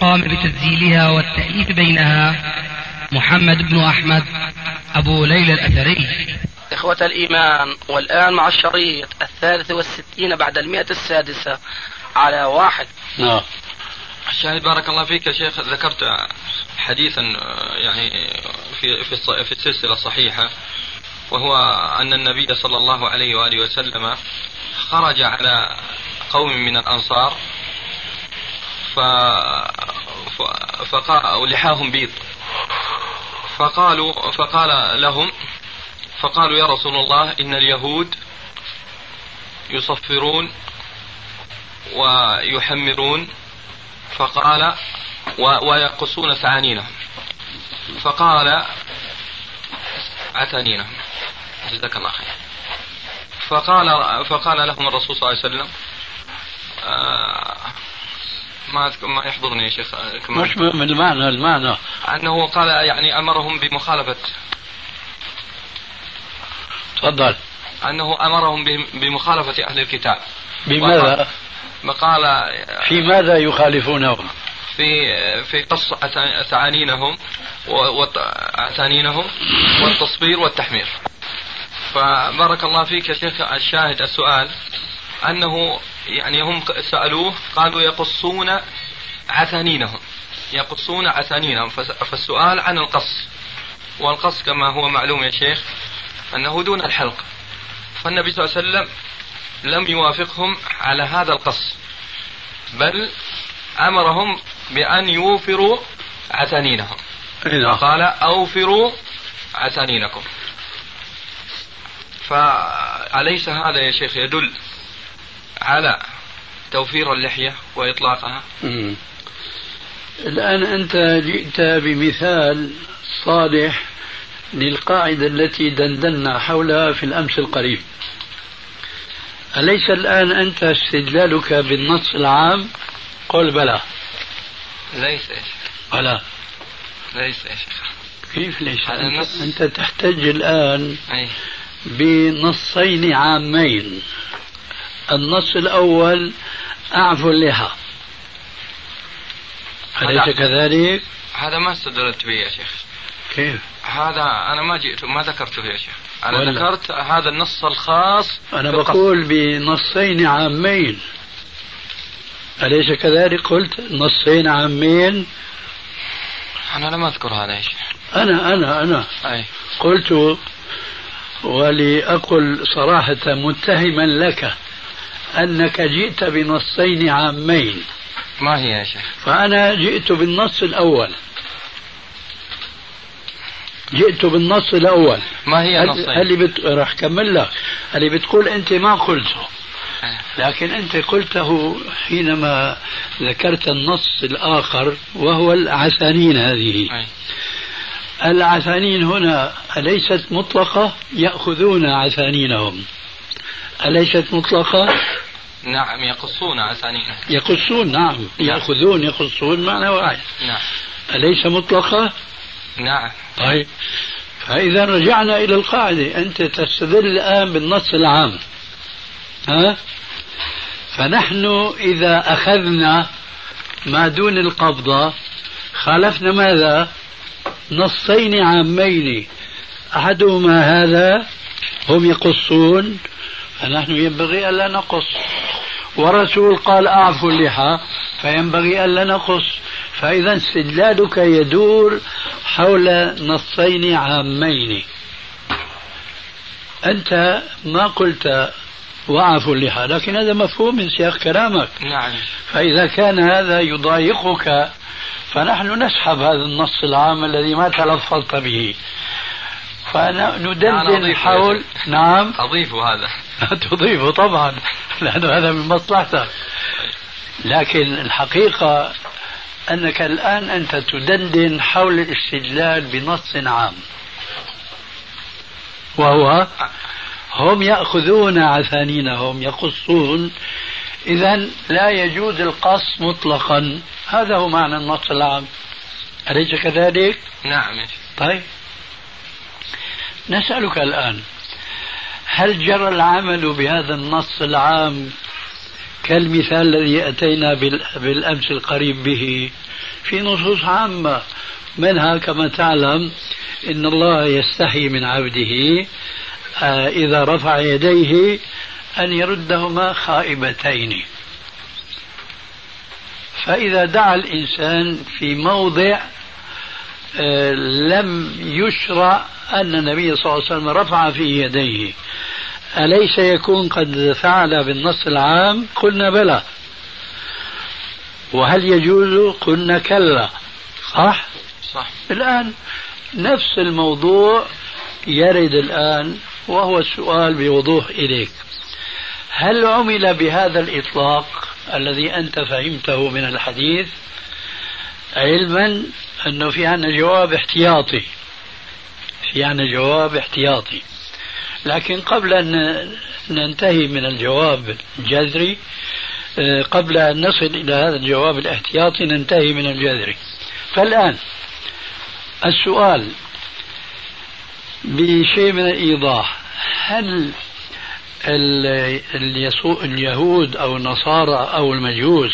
قام بتسجيلها والتأليف بينها محمد بن أحمد أبو ليلى الأثري. إخوة الإيمان والآن مع الشريط الثالث والستين بعد المئة السادسة على واحد. نعم. الشاهد بارك الله فيك يا شيخ ذكرت حديثا يعني في في في السلسلة الصحيحة وهو أن النبي صلى الله عليه وآله وسلم خرج على قوم من الأنصار فقال لحاهم بيض. فقالوا فقال لهم فقالوا يا رسول الله إن اليهود يصفرون ويحمرون. فقال ويقصون ثعانينهم. فقال عتانينهم جزاك الله خير. فقال فقال لهم الرسول صلى الله عليه وسلم آه ما ما يحضرني يا شيخ مش من المعنى المعنى. أنه قال يعني أمرهم بمخالفة. تفضل. أنه أمرهم بمخالفة أهل الكتاب. بماذا؟ قال في ماذا يخالفونهم؟ في في قص ثعانينهم وأتانينهم والتصبير والتحمير. فبارك الله فيك يا شيخ الشاهد السؤال. أنه يعني هم سألوه قالوا يقصون عثانينهم. يقصون عثانينهم. فالسؤال عن القص. والقص كما هو معلوم يا شيخ أنه دون الحلق. فالنبي صلى الله عليه وسلم لم يوافقهم على هذا القص. بل أمرهم بأن يوفروا عتانينهم نعم. قال أوفروا عتانينكم فأليس هذا يا شيخ يدل على توفير اللحية وإطلاقها. الآن أنت جئت بمثال صالح للقاعدة التي دندنا حولها في الأمس القريب. أليس الآن أنت استدلالك بالنص العام؟ قل بلى. ليس يا شيخ. بلى. ليس يا شيخ. كيف ليس؟ أنت, أنت تحتج الآن أي. بنصين عامين. النص الأول أعفو اللحى أليس كذلك؟ هذا ما استدلت به يا شيخ. كيف؟ هذا أنا ما جئت ما ذكرته يا شيخ. أنا ولا. ذكرت هذا النص الخاص أنا. بقول بنصين عامين. أليس كذلك؟ قلت نصين عامين. أنا لم أذكر هذا يا شيخ. أنا أنا أنا. أي. قلت ولأقل صراحة متهما لك. أنك جئت بنصين عامين. ما هي يا شيخ؟ فأنا جئت بالنص الأول. جئت بالنص الأول. ما هي النصين اللي بت... راح كمل لك. اللي بتقول أنت ما قلته. أي. لكن أنت قلته حينما ذكرت النص الآخر وهو العثانين هذه. أي. العثانين هنا أليست مطلقة يأخذون عثانينهم. أليست مطلقة؟ نعم يقصون عسانينهم يقصون نعم. يأخذون يقصون معنى واحد. نعم. أليس مطلقة؟ نعم. طيب. فإذا رجعنا إلى القاعدة. أنت تستدل الآن بالنص العام. ها؟ فنحن إذا أخذنا ما دون القبضة خالفنا ماذا؟ نصين عامين. أحدهما هذا هم يقصون فنحن ينبغي ألا نقص. ورسول قال أعفوا اللحى فينبغي ألا نقص. فإذا استدلالك يدور حول نصين عامين. أنت ما قلت وعفوا اللحى لكن هذا مفهوم من سياق كلامك. نعم. فإذا كان هذا يضايقك فنحن نسحب هذا النص العام الذي ما تلفظت به. فندندن حول. نعم. أضيف هذا. تضيفه طبعا لأنه هذا من مصلحتك لكن الحقيقة أنك الآن أنت تدندن حول الاستدلال بنص عام. وهو هم يأخذون عثانينهم يقصون إذا لا يجوز القص مطلقا. هذا هو معنى النص العام. أليس كذلك؟ نعم طيب. نسألك الآن هل جرى العمل بهذا النص العام كالمثال الذي أتينا بالأمس القريب به؟ في نصوص عامة منها كما تعلم إن الله يستحي من عبده آه، إذا رفع يديه أن يردهما خائبتين. فإذا دعا الإنسان في موضع لم يشرع أن النبي صلى الله عليه وسلم رفع في يديه. أليس يكون قد فعل بالنص العام؟ قلنا بلى. وهل يجوز؟ قلنا كلا. صح؟ صح. الآن نفس الموضوع يرد الآن وهو السؤال بوضوح إليك. هل عمل بهذا الإطلاق الذي أنت فهمته من الحديث علما أنه في عنا جواب احتياطي. في عنا جواب احتياطي. لكن قبل أن ننتهي من الجواب الجذري آه، قبل أن نصل إلى هذا الجواب الاحتياطي ننتهي من الجذري. فالآن السؤال بشيء من الإيضاح. هل اليهود أو النصارى أو المجوس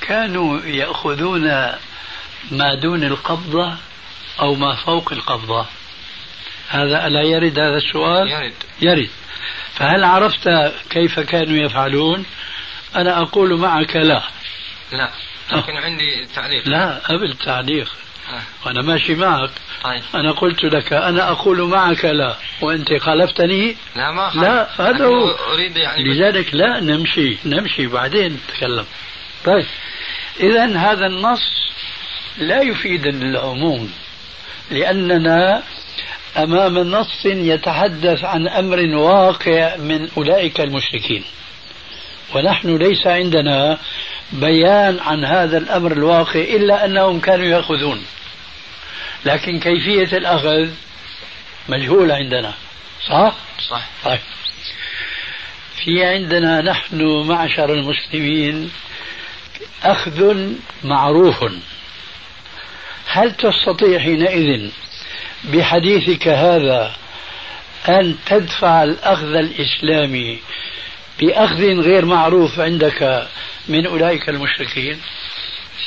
كانوا يأخذون ما دون القبضة أو ما فوق القبضة. هذا ألا يرد هذا السؤال؟ يرد. يرد. فهل عرفت كيف كانوا يفعلون؟ أنا أقول معك لا. لا. لكن عندي تعليق. لا قبل تعليق آه. وأنا ماشي معك. طيب. أنا قلت لك أنا أقول معك لا. وأنت خالفتني؟ لا ما خالف. لا هذا هو. أريد يعني لذلك لا نمشي نمشي بعدين نتكلم. طيب. إذا هذا النص لا يفيد العموم لأننا أمام نص يتحدث عن أمر واقع من أولئك المشركين. ونحن ليس عندنا بيان عن هذا الأمر الواقع إلا أنهم كانوا يأخذون. لكن كيفية الأخذ مجهولة عندنا. صح؟ صح. طيب. في عندنا نحن معشر المسلمين أخذ معروف. هل تستطيع حينئذ بحديثك هذا أن تدفع الأخذ الإسلامي بأخذ غير معروف عندك من أولئك المشركين؟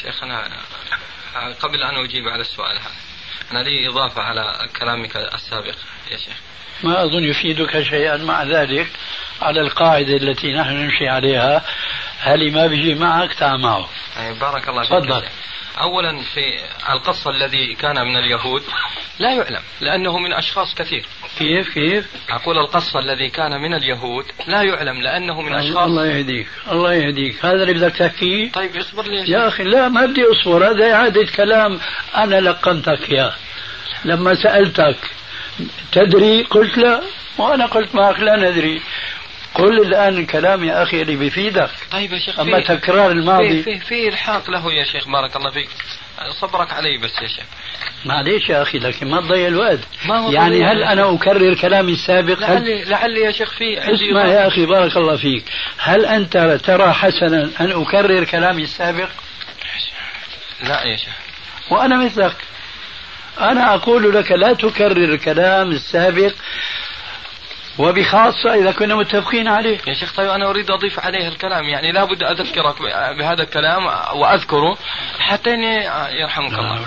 شيخ أنا قبل أن أجيب على السؤال هذا أنا لي إضافة على كلامك السابق يا شيخ. ما أظن يفيدك شيئا مع ذلك. على القاعدة التي نحن نمشي عليها. هل ما بيجي معك؟ تعال معه. بارك الله فيك. تفضل. أولا في القصة الذي كان من اليهود لا يعلم لأنه من أشخاص كثير. كيف كيف؟ أقول القصة الذي كان من اليهود لا يعلم لأنه من أشخاص. الله يهديك الله يهديك. هذا اللي بدك تحكيه؟ طيب اصبر لي. يا أخي لا ما بدي أصبر هذا إعادة كلام. أنا لقنتك إياه لما سألتك تدري؟ قلت لا. وأنا قلت معك لا ندري. قل الآن الكلام يا أخي اللي بيفيدك. طيب يا شيخ أما تكرار الماضي. في, في, في إلحاق له يا شيخ بارك الله فيك. صبرك علي بس يا شيخ. معليش يا أخي لكن ما تضيع الوقت. ما هو يعني هل أنا أكرر كلامي السابق؟ لعلي, لعلي يا شيخ في اسمع يا أخي بارك الله فيك. هل أنت ترى حسنا أن أكرر كلامي السابق؟ لا يا شيخ. وأنا مثلك. أنا أقول لك لا تكرر الكلام السابق. وبخاصة إذا كنا متفقين عليه. يا شيخ طيب أنا أريد أضيف عليه الكلام. يعني لابد أذكرك بهذا الكلام وأذكره حتى يرحمك لا الله.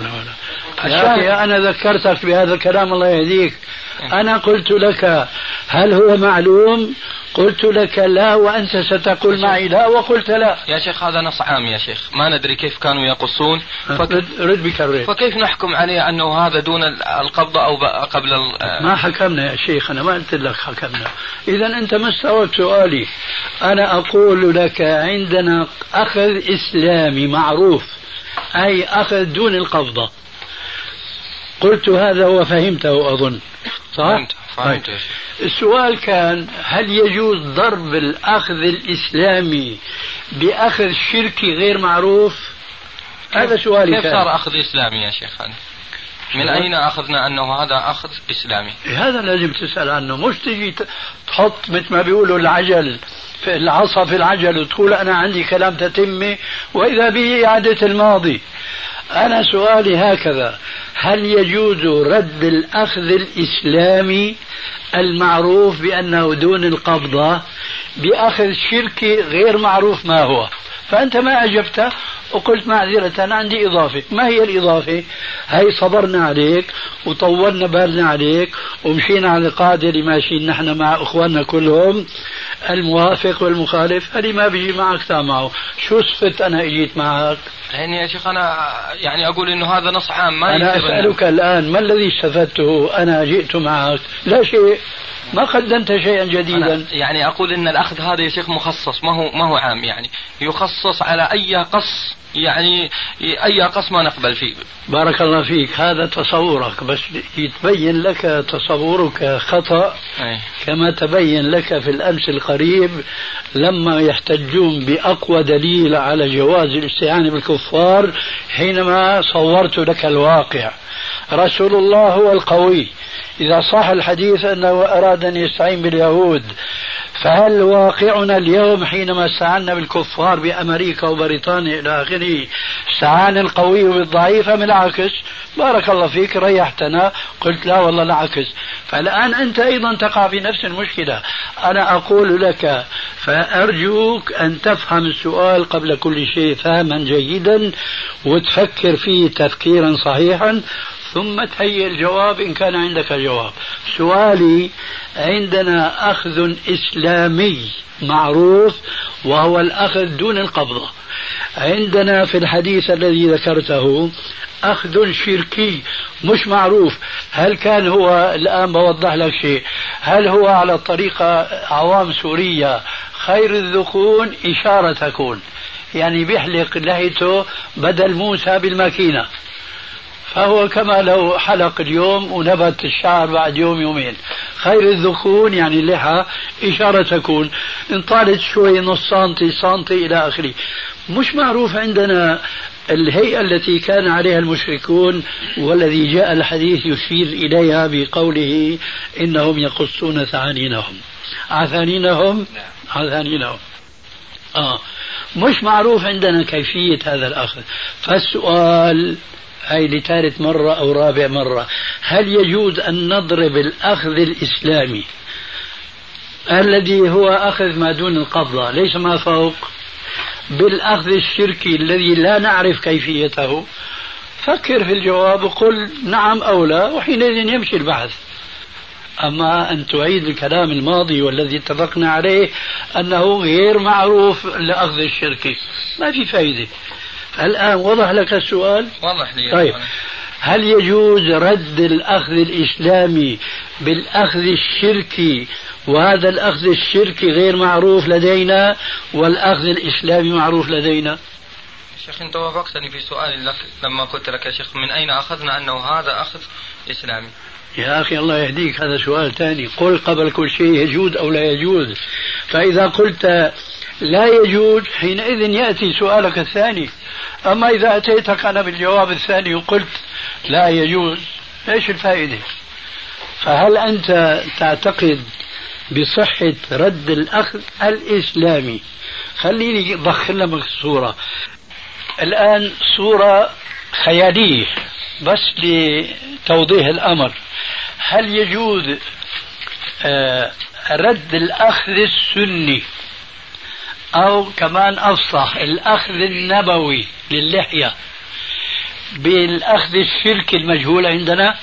لا لا. يا أخي أنا ذكرتك بهذا الكلام الله يهديك. أنا قلت لك هل هو معلوم قلت لك لا وأنت ستقول معي لا وقلت لا. يا شيخ هذا نص عام يا شيخ. ما ندري كيف كانوا يقصون. فك... رد بكرر فكيف نحكم عليه أنه هذا دون القبضة أو قبل ما حكمنا يا شيخ أنا ما قلت لك حكمنا. إذا أنت ما استوعبت سؤالي. أنا أقول لك عندنا أخذ إسلامي معروف. أي أخذ دون القبضة. قلت هذا وفهمته أظن. صح؟ فهمت فهمت طيب. السؤال كان هل يجوز ضرب الأخذ الإسلامي بأخذ شركي غير معروف؟ هذا سؤالي كيف كان. صار أخذ إسلامي يا شيخ هذا؟ من أين أخذنا أنه هذا أخذ إسلامي؟ هذا لازم تسأل عنه مش تجي تحط مثل ما بيقولوا العجل في العصا في العجل وتقول أنا عندي كلام تتمة وإذا به إعادة الماضي. أنا سؤالي هكذا هل يجوز رد الأخذ الإسلامي المعروف بأنه دون القبضة بأخذ شركي غير معروف ما هو؟ فأنت ما أجبت وقلت معذرة عندي إضافة. ما هي الإضافة؟ هي صبرنا عليك وطولنا بالنا عليك ومشينا على القاعدة اللي ماشيين نحن مع إخواننا كلهم. الموافق والمخالف هذه ما بيجي معك معه. شو صفت أنا إجيت معك؟ يعني يا شيخ أنا يعني أقول إنه هذا نص عام ما أنا أسألك الآن ما الذي استفدته أنا جئت معك؟ لا شيء. ما قدمت شيئا جديدا. يعني أقول إن الأخذ هذا يا شيخ مخصص ما هو ما هو عام يعني. يخصص على أي قص يعني أي قص ما نقبل فيه؟ بارك الله فيك. هذا تصورك بس يتبين لك تصورك خطأ. أي. كما تبين لك في الأمس القريب لما يحتجون بأقوى دليل على جواز الاستعانة بالكفار حينما صورت لك الواقع. رسول الله هو القوي. إذا صح الحديث أنه أراد أن يستعين باليهود فهل واقعنا اليوم حينما استعنا بالكفار بأمريكا وبريطانيا إلى آخره استعان القوي بالضعيف أم العكس بارك الله فيك ريحتنا. قلت لا والله العكس فالآن أنت أيضا تقع في نفس المشكلة. أنا أقول لك فأرجوك أن تفهم السؤال قبل كل شيء فهما جيدا وتفكر فيه تفكيرا صحيحا. ثم تهيئ الجواب إن كان عندك جواب. سؤالي عندنا أخذ إسلامي معروف وهو الأخذ دون القبضة. عندنا في الحديث الذي ذكرته أخذ شركي مش معروف. هل كان هو الآن بوضح لك شيء؟ هل هو على الطريقة عوام سوريا خير الذقون إشارة تكون. يعني بيحلق لهيته بدل موسى بالماكينة. فهو كما لو حلق اليوم ونبت الشعر بعد يوم يومين. خير الذكون يعني اللحى إشارة تكون. إن طالت شوي نص سنتي سنتي إلى آخره. مش معروف عندنا الهيئة التي كان عليها المشركون والذي جاء الحديث يشير إليها بقوله إنهم يقصون ثعانينهم. عثانينهم؟ عثانينهم. آه. مش معروف عندنا كيفية هذا الأخذ. فالسؤال هاي لثالث مرة أو رابع مرة. هل يجوز أن نضرب الأخذ الإسلامي الذي هو أخذ ما دون القبضة؟ ليس ما فوق. بالأخذ الشركي الذي لا نعرف كيفيته. فكر في الجواب وقل نعم أو لا وحينئذ يمشي البحث. أما أن تعيد الكلام الماضي والذي اتفقنا عليه أنه غير معروف لأخذ الشركي. ما في فائدة الآن وضح لك السؤال؟ وضح لي طيب. هل يجوز رد الأخذ الإسلامي بالأخذ الشركي؟ وهذا الأخذ الشركي غير معروف لدينا والأخذ الإسلامي معروف لدينا. شيخ أنت وافقتني في سؤالي لك لما قلت لك يا شيخ من أين أخذنا أنه هذا أخذ إسلامي؟ يا أخي الله يهديك هذا سؤال ثاني. قل قبل كل شيء يجوز أو لا يجوز. فإذا قلت لا يجوز حينئذ يأتي سؤالك الثاني. أما إذا أتيتك أنا بالجواب الثاني وقلت لا يجوز. إيش الفائدة؟ فهل أنت تعتقد بصحة رد الأخذ الإسلامي؟ خليني أضخم لك الصورة الآن صورة خيالية بس لتوضيح الأمر. هل يجوز آه، رد الأخذ السني؟ أو كمان أفصح الأخذ النبوي للحية. بالأخذ الشرك المجهول عندنا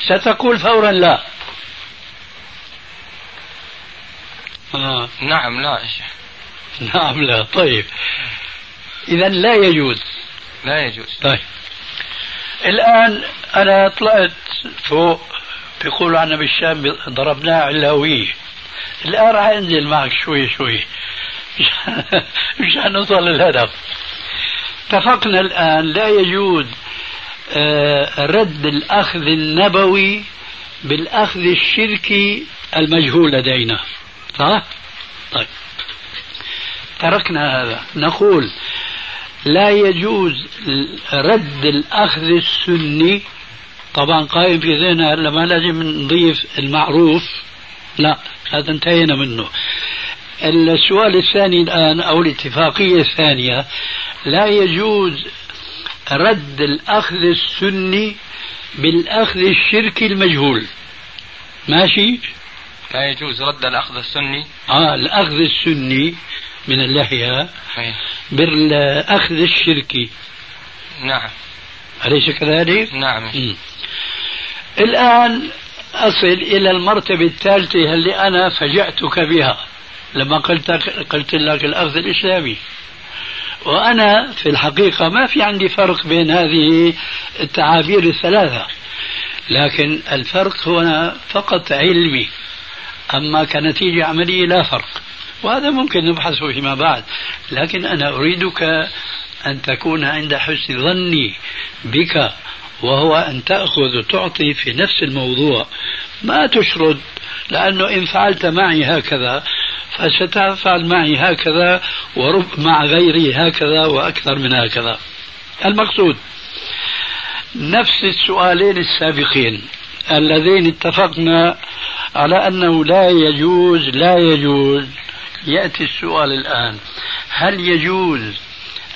ستقول فورا لا. آه. نعم لا نعم لا. طيب. إذا لا يجوز. لا يجوز. طيب. الآن أنا طلعت فوق بيقولوا عنا بالشام ضربناه علاوية الآن راح أنزل معك شوي شوي. مشان نوصل للهدف. اتفقنا الآن لا يجوز آه، رد الأخذ النبوي بالأخذ الشركي المجهول لدينا. صح؟ طيب. تركنا هذا. نقول لا يجوز رد الأخذ السني. طبعا قائم في ذهننا هلا ما لازم نضيف المعروف. لا هذا انتهينا منه. السؤال الثاني الآن أو الاتفاقية الثانية لا يجوز رد الأخذ السني بالأخذ الشركي المجهول. ماشي؟ لا يجوز رد الأخذ السني. آه الأخذ السني من اللحية. بالأخذ الشركي. نعم. أليس كذلك؟ نعم. مم. الآن أصل إلى المرتبة الثالثة اللي أنا فجأتك بها؟ لما قلت قلت لك الأخذ الإسلامي. وأنا في الحقيقة ما في عندي فرق بين هذه التعابير الثلاثة. لكن الفرق هنا فقط علمي. أما كنتيجة عملية لا فرق. وهذا ممكن نبحثه فيما بعد. لكن أنا أريدك أن تكون عند حسن ظني بك وهو أن تأخذ وتعطي في نفس الموضوع. ما تشرد لأنه إن فعلت معي هكذا فستفعل معي هكذا ورب مع غيري هكذا وأكثر من هكذا. المقصود نفس السؤالين السابقين اللذين اتفقنا على أنه لا يجوز لا يجوز. يأتي السؤال الآن هل يجوز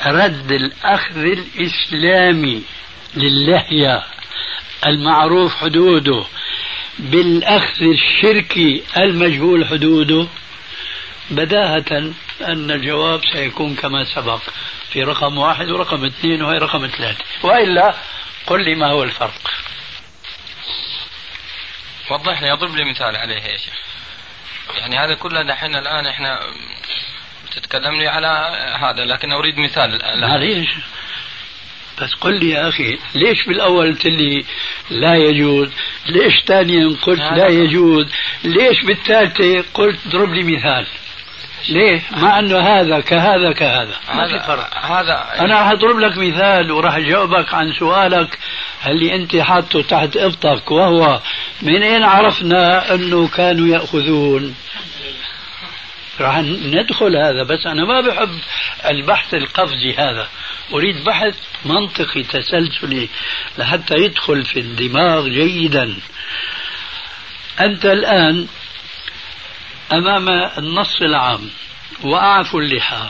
رد الأخذ الإسلامي للحية المعروف حدوده بالأخذ الشركي المجهول حدوده؟ بداهة أن الجواب سيكون كما سبق. في رقم واحد ورقم اثنين وهي رقم ثلاثة. وإلا قل لي ما هو الفرق. وضح لي أضرب لي مثال عليه يا شيخ. يعني هذا كله دحين الآن إحنا تتكلم لي على هذا لكن أريد مثال معليش بس قل لي يا أخي ليش بالأول قلت لي لا يجوز؟ ليش ثانيا قلت لا يجوز؟ ليش بالثالثة قلت ضرب لي مثال؟ ليه؟ مع أنه هذا كهذا كهذا. ما في فرق. هذا أنا راح أضرب لك مثال وراح أجاوبك عن سؤالك. اللي أنت حاطه تحت إبطك وهو من أين عرفنا أنه كانوا يأخذون؟ راح ندخل هذا بس أنا ما بحب البحث القفزي هذا. أريد بحث منطقي تسلسلي لحتى يدخل في الدماغ جيدا. أنت الآن أمام النص العام واعفوا اللحى.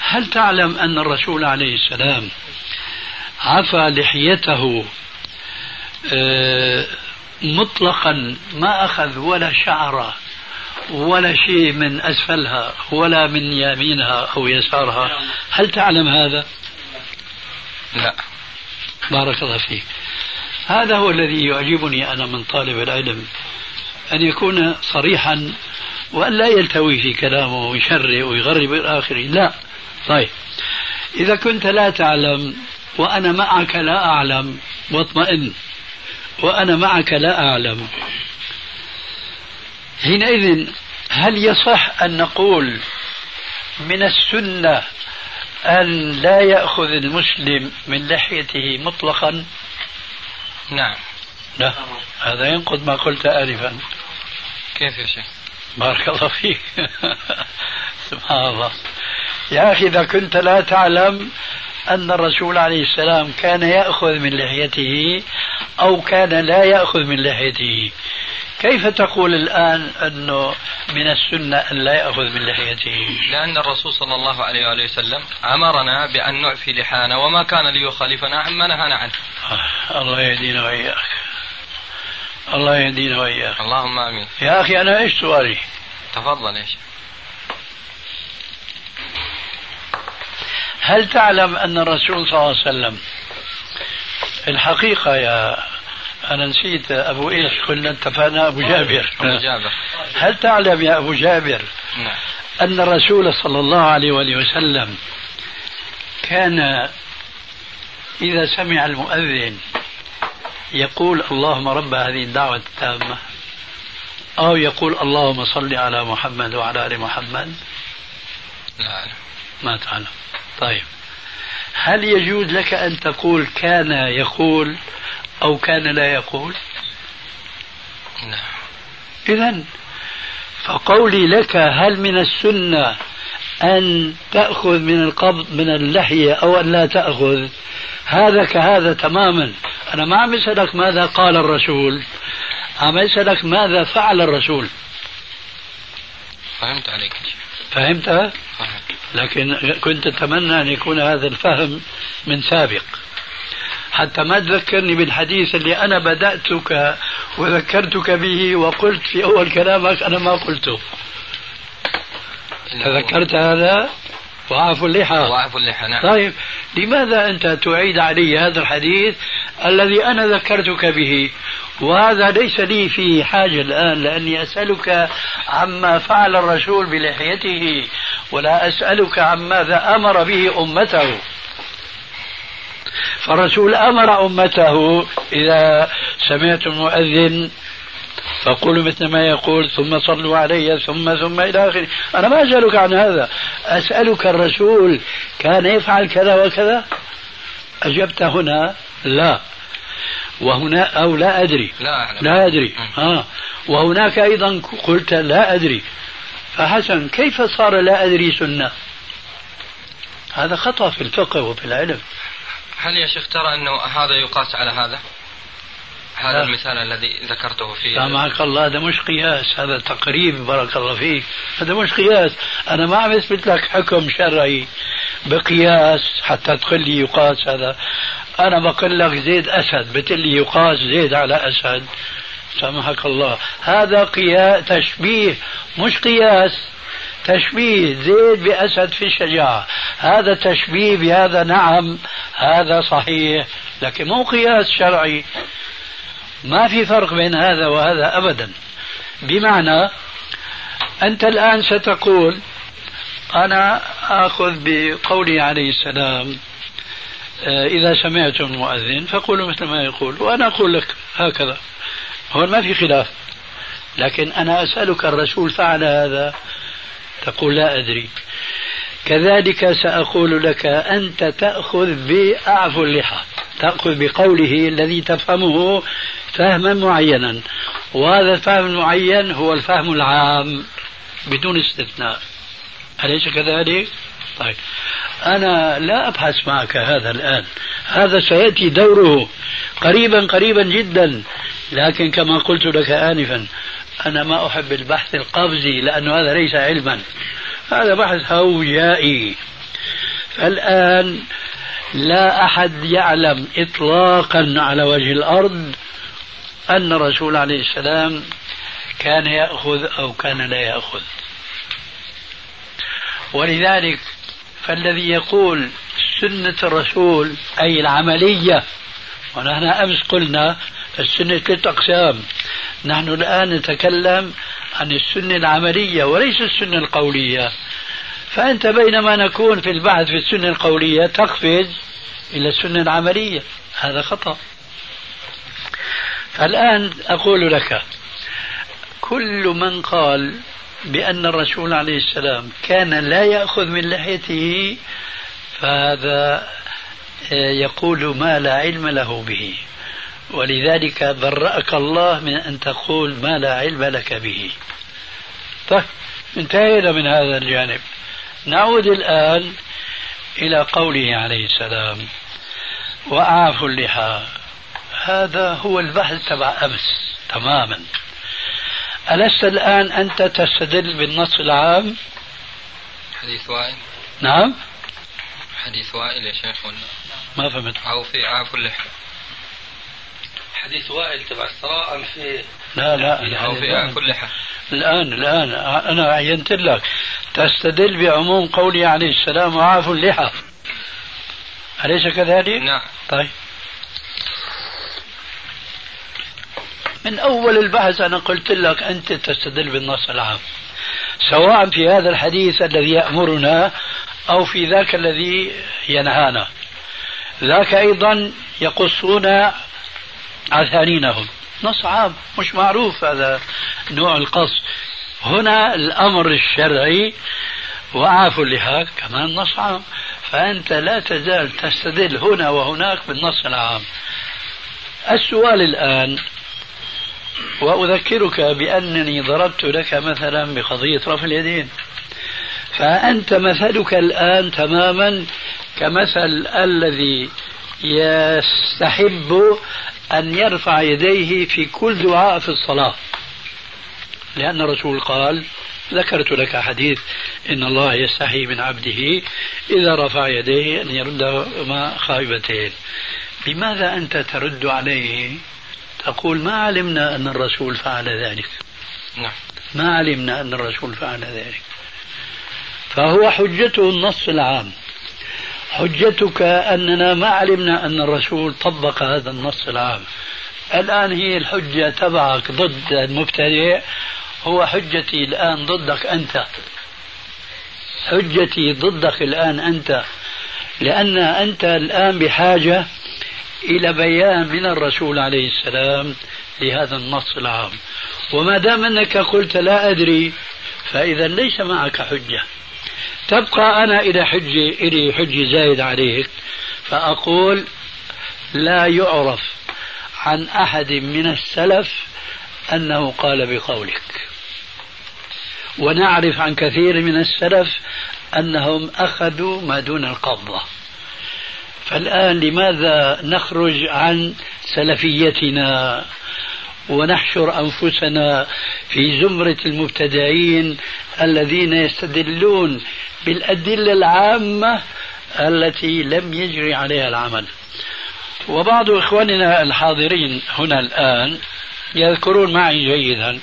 هل تعلم أن الرسول عليه السلام عفى لحيته آه، مطلقا ما أخذ ولا شعره ولا شيء من أسفلها ولا من يمينها أو يسارها؟ هل تعلم هذا؟ لا. بارك الله فيك. هذا هو الذي يعجبني أنا من طالب العلم. أن يكون صريحا وأن لا يلتوي في كلامه ويشرع ويغرب إلى آخره. لا. طيب. إذا كنت لا تعلم وأنا معك لا أعلم واطمئن. وأنا معك لا أعلم. حينئذ هل يصح أن نقول من السنة أن لا يأخذ المسلم من لحيته مطلقا؟ نعم. لا. هذا ينقض ما قلت آنفا. كيف يا شيخ؟ بارك الله فيك. سبحان الله. يا أخي إذا كنت لا تعلم أن الرسول عليه السلام كان يأخذ من لحيته أو كان لا يأخذ من لحيته كيف تقول الآن أنه من السنة أن لا يأخذ من لحيته؟ لأن الرسول صلى الله عليه وآله وسلم أمرنا بأن نعفي لحانا وما كان ليخالفنا عما نهانا عنه. آه، الله يهدينا وإياك. الله يهدينا وإياك. اللهم آمين. يا أخي أنا إيش سؤالي؟ تفضل يا شيخ. هل تعلم أن الرسول صلى الله عليه وسلم الحقيقة يا أنا نسيت أبو إيش قلنا اتفقنا أبو جابر. أبو جابر. هل تعلم يا أبو جابر نعم. أن الرسول صلى الله عليه وآله وسلم كان إذا سمع المؤذن يقول اللهم رب هذه الدعوة التامة. أو يقول اللهم صل على محمد وعلى آل محمد. لا ما تعلم. طيب. هل يجوز لك أن تقول كان يقول أو كان لا يقول؟ نعم إذا فقولي لك هل من السنة أن تأخذ من القبض من اللحية أو أن لا تأخذ؟ هذا كهذا تماما. أنا ما عم أسألك ماذا قال الرسول عم أسألك ماذا فعل الرسول. فهمت عليك. فهمت؟ فهمت. لكن كنت أتمنى أن يكون هذا الفهم من سابق. حتى ما تذكرني بالحديث اللي أنا بدأتك وذكرتك به وقلت في أول كلامك أنا ما قلته. تذكرت هذا؟ وعفو اللحى. وعفو اللحى نعم. طيب لماذا أنت تعيد علي هذا الحديث الذي أنا ذكرتك به؟ وهذا ليس لي فيه حاجة الآن لأني أسألك عما فعل الرسول بلحيته ولا أسألك عن ماذا أمر به أمته. فالرسول أمر أمته إذا سمعتم المؤذن فقولوا مثل ما يقول ثم صلوا علي ثم ثم إلى آخره. أنا ما أسألك عن هذا. أسألك الرسول كان يفعل كذا وكذا؟ أجبت هنا؟ لا. وهنا أو لا أدري. لا لا أدري. آه. وهناك أيضا قلت لا أدري. فحسن كيف صار لا أدري سنة؟ هذا خطأ في الفقه وفي العلم. هل يا شيخ ترى أنه هذا يقاس على هذا؟ هذا لا. المثال الذي ذكرته في سامحك الله هذا مش قياس هذا تقريب بارك الله فيك. هذا مش قياس. أنا ما عم أثبت لك حكم شرعي بقياس حتى تقول لي يقاس هذا. أنا بقول لك زيد أسد بتقول لي يقاس زيد على أسد. سامحك الله. هذا قياس تشبيه مش قياس. تشبيه زيد بأسد في الشجاعة. هذا تشبيه بهذا نعم هذا صحيح. لكن مو قياس شرعي. ما في فرق بين هذا وهذا أبدا. بمعنى أنت الآن ستقول أنا آخذ بقوله عليه السلام آه، إذا سمعتم المؤذن فقولوا مثل ما يقول وأنا أقول لك هكذا. هون ما في خلاف. لكن أنا أسألك الرسول فعل هذا؟ تقول لا أدري. كذلك سأقول لك أنت تأخذ بأعفو اللحى. تأخذ بقوله الذي تفهمه فهما معينا. وهذا الفهم المعين هو الفهم العام بدون استثناء. أليس كذلك؟ طيب. أنا لا أبحث معك هذا الآن. هذا سيأتي دوره قريبا قريبا جدا. لكن كما قلت لك آنفا أنا ما أحب البحث القفزي لأنه هذا ليس علما. هذا بحث هوجائي فالآن لا أحد يعلم إطلاقا على وجه الأرض أن الرسول عليه السلام كان يأخذ أو كان لا يأخذ. ولذلك فالذي يقول سنة الرسول أي العملية ونحن أمس قلنا السنة ثلاث أقسام نحن الآن نتكلم عن السنة العملية وليس السنة القولية. فأنت بينما نكون في البحث في السنة القولية تقفز إلى السنة العملية. هذا خطأ. فالآن أقول لك كل من قال بأن الرسول عليه السلام كان لا يأخذ من لحيته فهذا يقول ما لا علم له به. ولذلك برأك الله من أن تقول ما لا علم لك به. طيب انتهينا من هذا الجانب. نعود الآن إلى قوله عليه السلام وأعفوا اللحى هذا هو البحث تبع أمس تماما. ألست الآن أنت تستدل بالنص العام؟ حديث وائل. نعم. حديث وائل يا شيخ. ولا ما فهمت؟ أو في عاف اللحى حديث وائل تبع الصلاة أم في لا لا. أو في عاف اللحى الآن الآن. أنا عينت لك. تستدل بعموم قوله عليه السلام وعافوا اللحى أليس كذلك؟ نعم. طيب. من أول البحث أنا قلت لك أنت تستدل بالنص العام. سواء في هذا الحديث الذي يأمرنا أو في ذاك الذي ينهانا. ذاك أيضا يقصون عثانينهم نص عام مش معروف هذا نوع القص. هنا الأمر الشرعي وعافوا اللحاك كمان نص عام. فأنت لا تزال تستدل هنا وهناك بالنص العام. السؤال الآن وأذكرك بأنني ضربت لك مثلا بقضية رفع اليدين. فأنت مثلك الآن تماما كمثل الذي يستحب أن يرفع يديه في كل دعاء في الصلاة. لأن الرسول قال ذكرت لك حديث إن الله يستحي من عبده إذا رفع يديه أن يردهما خائبتين. لماذا أنت ترد عليه؟ تقول ما علمنا أن الرسول فعل ذلك. نعم. ما علمنا أن الرسول فعل ذلك. فهو حجته النص العام. حجتك أننا ما علمنا أن الرسول طبق هذا النص العام. الآن هي الحجة تبعك ضد المبتدئ هو حجتي الآن ضدك أنت. حجتي ضدك الآن أنت. لأن أنت الآن بحاجة إلى بيان من الرسول عليه السلام لهذا النص العام. وما دام أنك قلت لا أدري فإذا ليس معك حجة. تبقى أنا إلى حجة إلي حجة زايد عليك فأقول لا يعرف عن أحد من السلف أنه قال بقولك. ونعرف عن كثير من السلف أنهم أخذوا ما دون القبضة. فالآن لماذا نخرج عن سلفيتنا ونحشر أنفسنا في زمرة المبتدعين الذين يستدلون بالأدلة العامة التي لم يجري عليها العمل. وبعض إخواننا الحاضرين هنا الآن يذكرون معي جيدا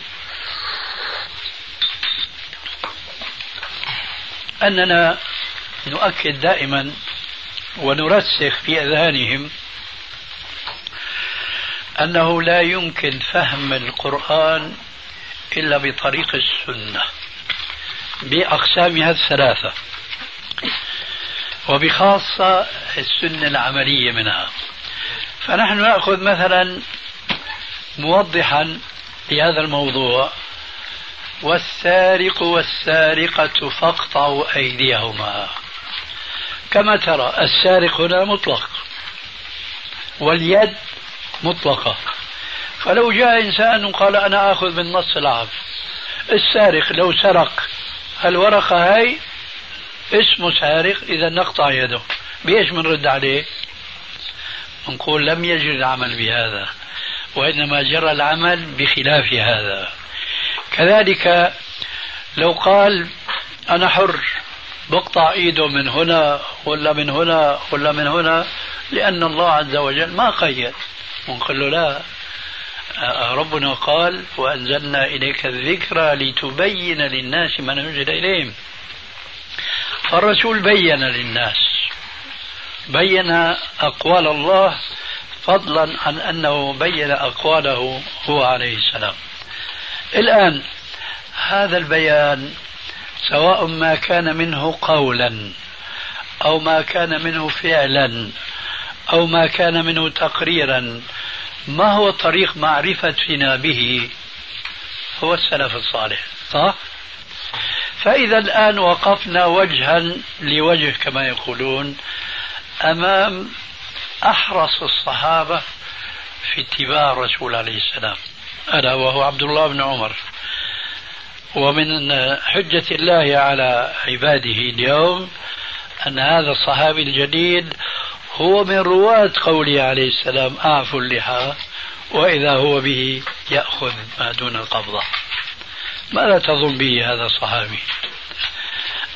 أننا نؤكد دائما ونرسخ في أذهانهم أنه لا يمكن فهم القرآن إلا بطريق السنة. بأقسامها الثلاثة وبخاصة السنة العملية منها. فنحن نأخذ مثلا موضحا لهذا الموضوع والسارق والسارقة فاقطعوا أيديهما. كما ترى السارق هنا مطلق واليد مطلقة. فلو جاء إنسان وقال أنا آخذ بالنص العام السارق لو سرق الورقة هاي اسمه سارق إذا نقطع يده. بإيش بنرد عليه؟ نقول لم يجري العمل بهذا وإنما جرى العمل بخلاف هذا. كذلك لو قال أنا حر بقطع إيده من هنا ولا من هنا ولا من هنا لأن الله عز وجل ما قيد. ونقول له لا. ربنا قال وأنزلنا إليك الذكرى لتبين للناس ما نزل إليهم. فالرسول بين للناس بين أقوال الله فضلا عن أنه بين أقواله هو عليه السلام. الآن هذا البيان سواء ما كان منه قولا أو ما كان منه فعلا أو ما كان منه تقريرا ما هو طريق معرفتنا به هو السلف الصالح. صح؟ فإذا الآن وقفنا وجها لوجه كما يقولون أمام أحرص الصحابة في اتباع الرسول عليه السلام ألا وهو عبد الله بن عمر. ومن حجة الله على عباده اليوم أن هذا الصحابي الجليل هو من رواة قوله عليه السلام أعفوا اللحى وإذا هو به يأخذ ما دون القبضة. ماذا تظن به هذا الصحابي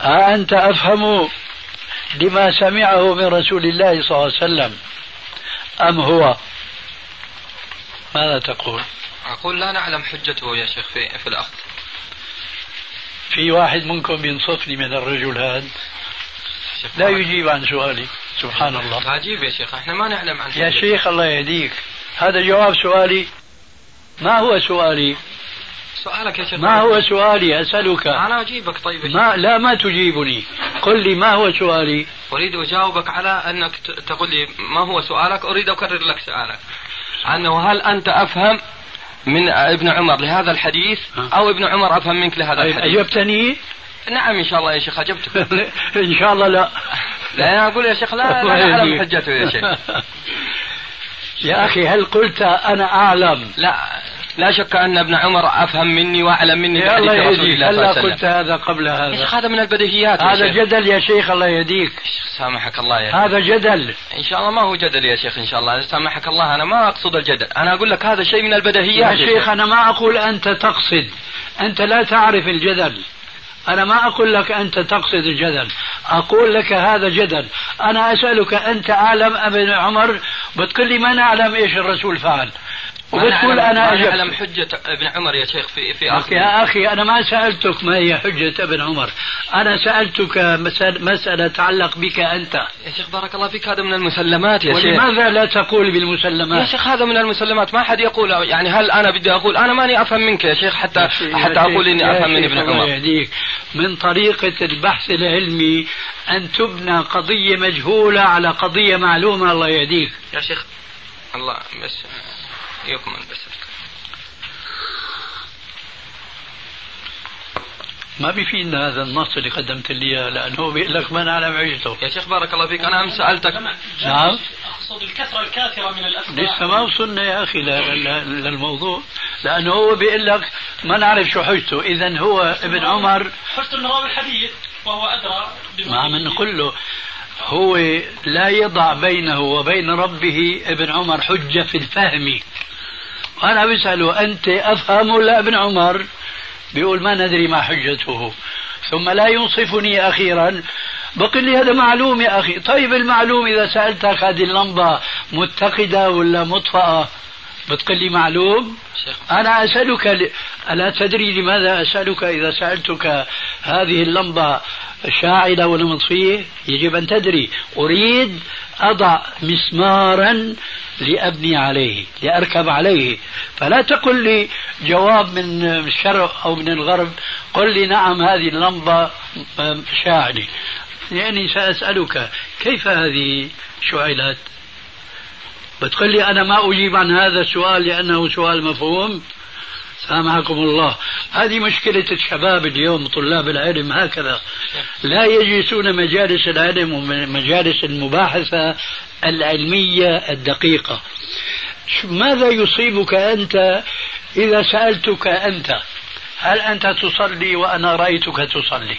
أنت أفهم لما سمعه من رسول الله صلى الله عليه وسلم أم هو؟ ماذا تقول؟ أقول لا نعلم حجته يا شيخ في, في الأخذ. في واحد منكم ينصفني من الرجل هذا؟ لا يجيب عن سؤالي. سبحان الله. عجيب يا شيخ إحنا ما نعلم عن يا شيخ الله يهديك. هذا جواب سؤالي. ما هو سؤالي؟ سؤالك يا شيخ. ما هو سؤالي؟ أسألك. أنا أجيبك طيب ما لا ما تجيبني. قل لي ما هو سؤالي؟ أريد أجاوبك على أنك تقول لي ما هو سؤالك؟ أريد أكرر لك سؤالك. أنه هل أنت أفهم من ابن عمر لهذا الحديث أو ابن عمر أفهم منك لهذا الحديث؟ أجبتني؟ نعم إن شاء الله يا شيخ أجبتك. إن شاء الله لا. لا أنا أقول يا شيخ لا, لا أعلم حجته يا شيخ. يا أخي هل قلت أنا أعلم؟ لا لا شك أن ابن عمر أفهم مني وأعلم مني يا الله يهديك. هلا قلت هذا قبل هذا؟ شيخ هذا من البديهيات هذا جدل يا شيخ الله يهديك. سامحك الله يا شيخ. هذا جدل. إن شاء الله ما هو جدل يا شيخ إن شاء الله. سامحك الله أنا ما أقصد الجدل. أنا أقول لك هذا شيء من البديهيات يا شيخ. أنا ما أقول أنت تقصد. أنت لا تعرف الجدل. أنا ما أقول لك أنت تقصد الجدل أقول لك هذا جدل. أنا أسألك أنت أعلم أبن عمر؟ بتقول لي ما نعلم إيش الرسول فعل. وبتقول أنا اجبت أعلم حجة ابن عمر يا شيخ في في اخر يا أخي أنا ما سألتك ما هي حجة ابن عمر. أنا سألتك مسألة تتعلق بك أنت. يا شيخ بارك الله فيك هذا من المسلمات يا شيخ. ولماذا لا تقول بالمسلمات؟ يا شيخ هذا من المسلمات. ما حد يقول يعني هل أنا بدي أقول؟ أنا ماني أفهم منك يا شيخ حتى يا حتى أقول إني أفهم من ابن عمر. يهديك. من طريقة البحث العلمي أن تبنى قضية مجهولة على قضية معلومة الله يهديك. يا شيخ الله بس. يكمل بس ما بيفيدنا هذا النص اللي قدمت لي إياه لأنه هو بيقول لك ما نعلم عجته يا شيخ بارك الله فيك أنا أمس سألتك. نعم. أقصد الكثرة الكاثرة من الاتباع لسه ما وصلنا يا أخي للموضوع لأنه هو بيقول لك ما نعرف شو حجته. اذا هو ابن عمر. حجته انه راوي الحديث وهو أدرى ما عم نقول له هو لا يضع بينه وبين ربه ابن عمر حجة في الفهم. وأنا بسأله أنت أفهم ولا ابن عمر؟ بيقول ما ندري ما حجته. ثم لا ينصفني أخيرا. بقول لي هذا معلوم يا أخي. طيب المعلوم إذا سألتك هذه اللمبة متقدة ولا مطفأة؟ بتقول لي معلوم؟ أنا أسألك ل... ألا تدري لماذا أسألك إذا سألتك هذه اللمبة شاعلة ولا مطفية يجب أن تدري. أريد أضع مسمارا لأبني عليه لأركب عليه. فلا تقل لي جواب من الشرق أو من الغرب قل لي نعم هذه اللمبة شاعلة يعني سأسألك كيف هذه شعلت بتقول لي أنا ما أجيب عن هذا السؤال لأنه سؤال مفهوم؟ سامحكم الله. هذه مشكلة الشباب اليوم طلاب العلم هكذا. لا يجلسون مجالس العلم ومجالس المباحثة العلمية الدقيقة. ماذا يصيبك أنت إذا سألتك أنت؟ هل أنت تصلي وأنا رأيتك تصلي؟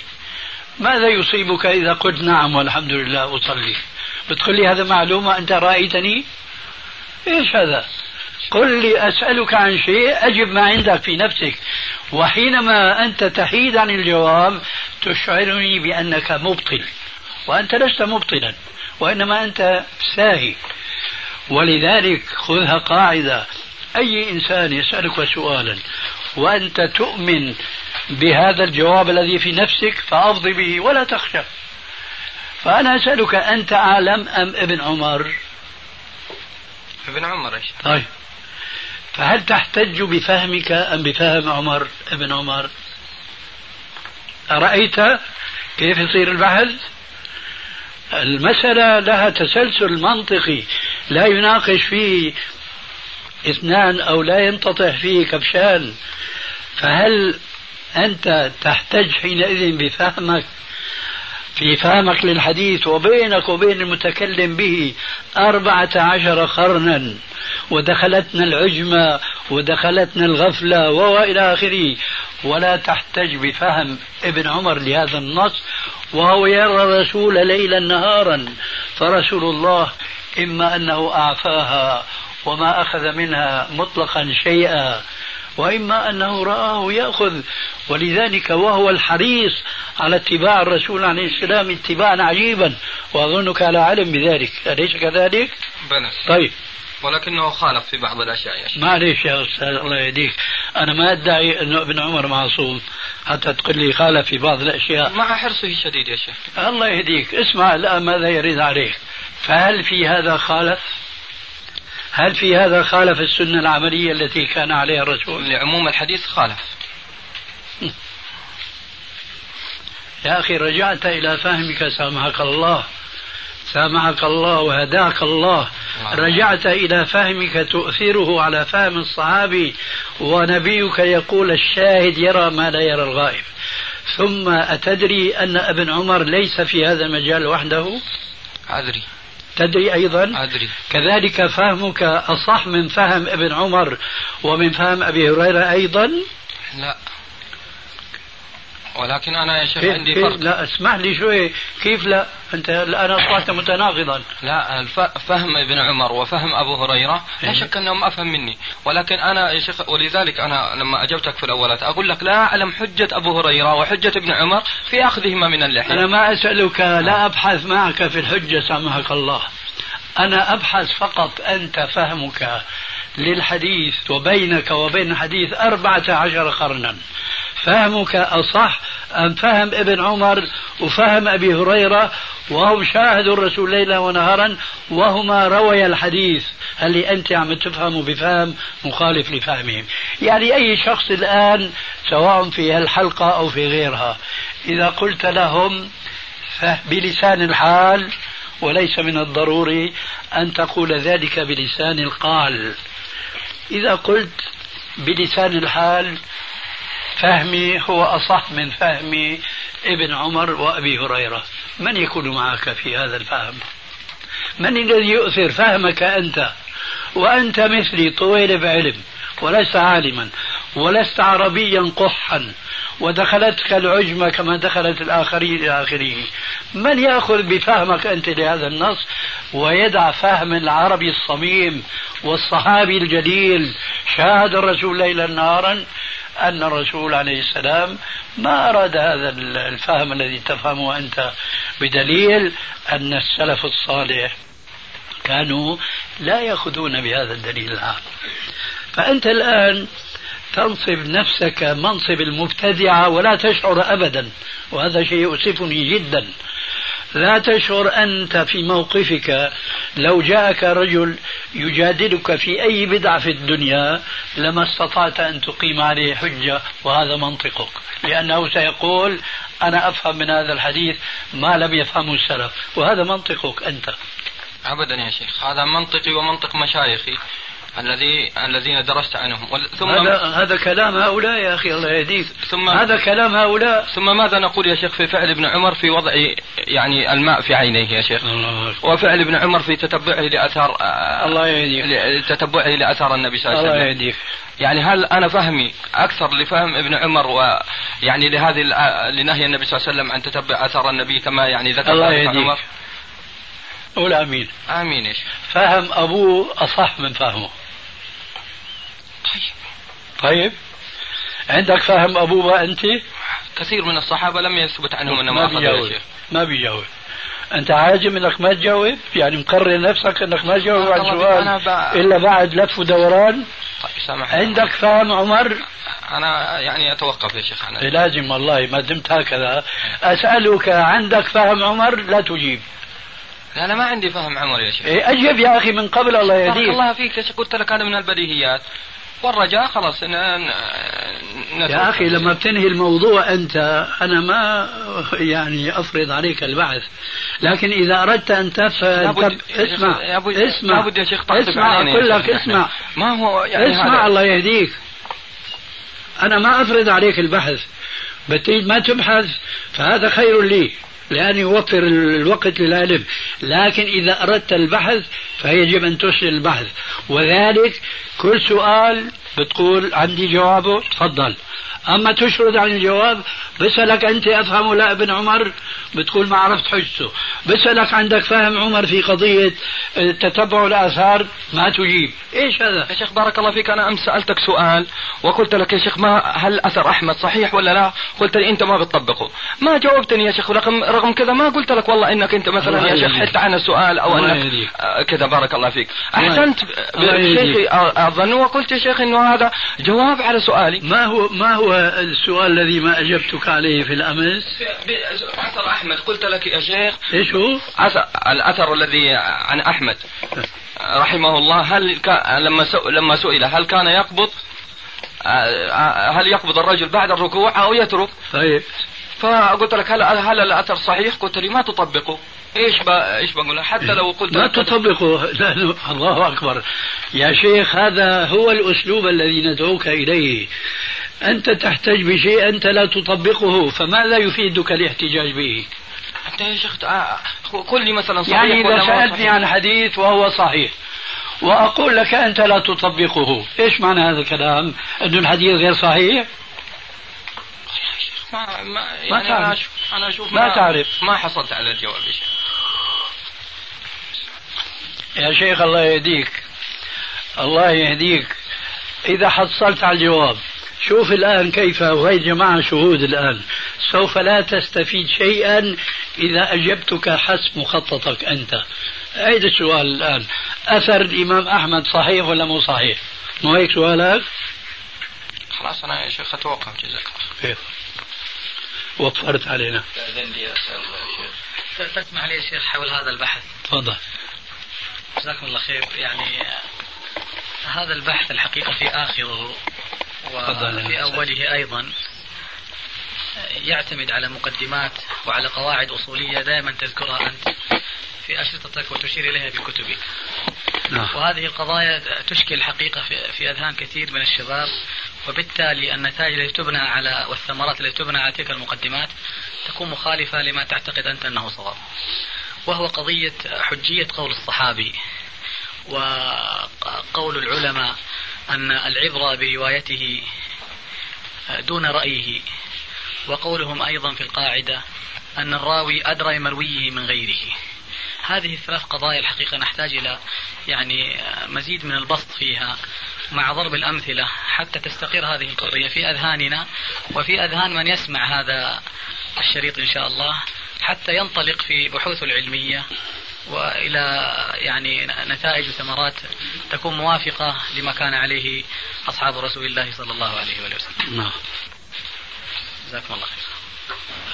ماذا يصيبك إذا قلت نعم والحمد لله أصلي؟ بتقول لي هذا معلومة أنت رأيتني؟ إيش هذا؟ قل لي أسألك عن شيء أجب ما عندك في نفسك. وحينما أنت تحيد عن الجواب تشعرني بأنك مبطل. وأنت لست مبطلا وإنما أنت ساهي. ولذلك خذها قاعدة. أي إنسان يسألك سؤالا وأنت تؤمن بهذا الجواب الذي في نفسك فأفضي به ولا تخشى. فأنا أسألك أنت أعلم أم ابن عمر؟ ابن عمر إيش؟ طيب. فهل تحتج بفهمك أم بفهم عمر ابن عمر؟ أرأيت كيف يصير البحث؟ المسألة لها تسلسل منطقي لا يناقش فيه إثنان أو لا ينتطح فيه كبشان فهل أنت تحتج حينئذ بفهمك في فهمك للحديث وبينك وبين المتكلم به أربعة عشر قرنا ودخلتنا العجمة ودخلتنا الغفلة وإلى آخره. ولا تحتج بفهم ابن عمر لهذا النص وهو يرى الرسول ليلا نهارا فرسول الله إما أنه أعفاها وما أخذ منها مطلقا شيئا وإما أنه رآه يأخذ ولذلك وهو الحريص على اتباع الرسول عليه السلام اتباعا عجيبا. وأظنك على علم بذلك. أليس كذلك؟ بلى. طيب. ولكنه خالف في بعض الأشياء يا شيخ. معليش يا أستاذ الله يهديك. أنا ما أدعي انه ابن عمر معصوم. حتى تقول لي خالف في بعض الأشياء. مع حرصه الشديد يا شيخ. الله يهديك. اسمع الآن ماذا يريد عليك. فهل في هذا خالف؟ هل في هذا خالف السنة العملية التي كان عليها الرسول؟ لعموم الحديث خالف. يا أخي رجعت إلى فهمك. سامحك الله. سامحك الله وهداك الله. رجعت إلى فهمك. تؤثره على فهم الصحابي ونبيك يقول الشاهد يرى ما لا يرى الغائب. ثم أتدري أن ابن عمر ليس في هذا المجال وحده؟ أدري. تدري أيضا؟ أدري. كذلك فهمك أصح من فهم ابن عمر ومن فهم أبي هريرة أيضا؟ لا. ولكن أنا يا شيخ عندي فرق. لا اسمح لي شوي. كيف لا؟ انت الان أصبحت متناقضا لا فهم ابن عمر وفهم أبو هريرة. لا إيه. شك أنهم أفهم مني. ولكن أنا يا شيخ ولذلك أنا لما أجبتك في الاولات أقول لك لا أعلم حجة أبو هريرة وحجة ابن عمر في أخذهما من اللحية. أنا ما أسألك لا أبحث معك في الحجة سامحك الله. أنا أبحث فقط أنت فهمك للحديث وبينك وبين الحديث أربعة عشر قرنا. فهمك أصح أم فهم ابن عمر وفهم أبي هريرة وهم شاهدوا الرسول ليلا ونهارا وهما رويا الحديث. هل أنت عم تفهم بفهم مخالف لفهمهم؟ يعني أي شخص الآن سواء في هالحلقة أو في غيرها إذا قلت لهم بلسان الحال وليس من الضروري أن تقول ذلك بلسان القال. إذا قلت بلسان الحال فهمي هو أصح من فهم ابن عمر وأبي هريرة. من يكون معك في هذا الفهم؟ من الذي يؤثر فهمك أنت؟ وأنت مثلي طويل بعلم ولست عالما ولست عربيا قحا ودخلتك العجمة كما دخلت الآخرين إلى آخره من يأخذ بفهمك أنت لهذا النص؟ ويدع فهم العربي الصميم والصحابي الجليل. شاهد الرسول ليلا نهارا أن الرسول عليه السلام ما أراد هذا الفهم الذي تفهمه أنت بدليل أن السلف الصالح كانوا لا يأخذون بهذا الدليل العام. فأنت الآن تنصب نفسك منصب المبتدعة ولا تشعر أبدا وهذا شيء يؤسفني جدا. لا تشعر أنت في موقفك. لو جاءك رجل يجادلك في أي بدعة في الدنيا لما استطعت أن تقيم عليه حجة وهذا منطقك. لأنه سيقول أنا أفهم من هذا الحديث ما لم يفهمه السلف. وهذا منطقك أنت. أبدا يا شيخ. هذا منطقي ومنطق مشايخي. الذي الذين درست عنهم. ثم هذا هذا كلام هؤلاء يا أخي الله يهديك. ثم هذا كلام هؤلاء ثم ماذا نقول يا شيخ في فعل ابن عمر في وضع يعني الماء في عينيه يا شيخ؟ وفعل ابن عمر في تتبعه لاثار الله يهديك. تتبعه لأثار النبي صلى الله عليه وسلم. الله يهديك. يعني هل أنا فهمي أكثر لفهم ابن عمر ويعني لهذه لنهي النبي صلى الله عليه وسلم عن تتبع أثار النبي كما يعني ذكر الله يهديك. عمر؟ قول آمين. آمين إيش فهم أبوه أصح من فهمه. طيب. عندك فهم أبوه أنت؟ كثير من الصحابة لم يثبت عنهم أنهم ما بيجاوب. ما بيجاوب. أنت عاجم أنك ما تجاوب؟ يعني مقرر نفسك أنك ما تجاوب عن سؤال ب... إلا بعد لف ودوران؟ طيب سامحني. عندك فهم عمر؟ أنا يعني أتوقف يا شيخ أنا. لازم والله ما دمت هكذا. أسألك عندك فهم عمر؟ لا تجيب. لا أنا ما عندي فهم عمر يا شيخ. إيه أجب يا أخي من قبل الله يهديك. الله فيك قلت لك هذا من البديهيات. والرجاء خلاص يا أخي لما بتنهي الموضوع أنت أنا ما يعني أفرض عليك البحث لكن إذا أردت أن تفهم اسمع اسمع لابد يا شيخ اسمع أقول لك اسمع. ما هو يعني اسمع هذا. الله يهديك. أنا ما أفرض عليك البحث بتريد ما تبحث فهذا خير لي. لأن يوفر الوقت للعلم لكن إذا أردت البحث فيجب أن ترسل البحث. وذلك كل سؤال بتقول عندي جوابه تفضل. أما تشرد عن الجواب بسألك أنت أفهم لا ابن عمر؟ بتقول ما عرفت حجته. بسألك عندك فهم عمر في قضية تتبع الآثار؟ ما تجيب. إيش هذا؟ يا شيخ بارك الله فيك أنا أمس سألتك سؤال وقلت لك يا شيخ ما هل أثر أحمد صحيح ولا لا؟ قلت لي أنت ما بتطبقه. ما جاوبتني يا شيخ رغم, رغم كذا ما قلت لك والله إنك أنت مثلا يا شيخ حتى عن السؤال أو أنك آه، كذا بارك الله فيك. أحسنت شيخي أظن وقلت يا شيخ أنه هذا جواب على سؤالي. ما هو ما هو السؤال الذي ما أجبتك عليه في الأمس؟ أثر أحمد قلت لك يا شيخ. إيش هو؟ الأثر الذي عن أحمد. رحمه الله هل لما لما سئل هل كان يقبض؟ هل يقبض الرجل بعد الركوع أو يترك؟ طيب. فقلت لك هل هل الأثر صحيح؟ قلت لي ما تطبقه. إيش إيش بقول؟ حتى لو قلت ما تطبقه الله أكبر. يا شيخ هذا هو الأسلوب الذي ندعوك إليه. أنت تحتج بشيء أنت لا تطبقه فماذا يفيدك الاحتجاج به؟ انت يا شيخ آه، قل لي مثلا صحيح يعني إذا سألتني عن حديث وهو صحيح وأقول لك أنت لا تطبقه، إيش معنى هذا الكلام؟ انه الحديث غير صحيح؟ ما ما يعني ما تعرف. أنا أشوف ما, ما تعرف. ما حصلت على الجواب يا شيخ. يا شيخ الله يهديك. الله يهديك. إذا حصلت على الجواب شوف الآن كيف وهي جماعة شهود الآن. سوف لا تستفيد شيئا إذا أجبتك حسب مخططك أنت. أعيد السؤال الآن. أثر الإمام أحمد صحيح ولا مو صحيح؟ مو هيك سؤالك؟ خلاص أنا يا شيخ أتوقف جزاك الله. وفرت علينا. تأذن لي أسأل شيخ. تسمح لي يا شيخ حول هذا البحث. تفضل. جزاكم الله خير. يعني هذا البحث الحقيقة في آخره وفي أوله أيضا يعتمد على مقدمات وعلى قواعد أصولية دائما تذكرها أنت في أشرطتك وتشير إليها في كتبك نعم. وهذه القضايا تشكل حقيقة في, في أذهان كثير من الشباب وبالتالي النتائج التي تبنى على والثمرات التي تبنى على تلك المقدمات تكون مخالفة لما تعتقد أنت أنه صواب. وهو قضية حجية قول الصحابي وقول العلماء أن العبرة بروايته دون رأيه وقولهم أيضا في القاعدة أن الراوي أدرى مرويه من غيره. هذه الثلاث قضايا الحقيقة نحتاج إلى يعني مزيد من البسط فيها مع ضرب الأمثلة حتى تستقر هذه القضية في أذهاننا وفي أذهان من يسمع هذا الشريط إن شاء الله. حتى ينطلق في بحوثه العلمية وإلى يعني نتائج وثمرات تكون موافقة لما كان عليه أصحاب رسول الله صلى الله عليه وآله وسلم. نعم جزاكم الله خير.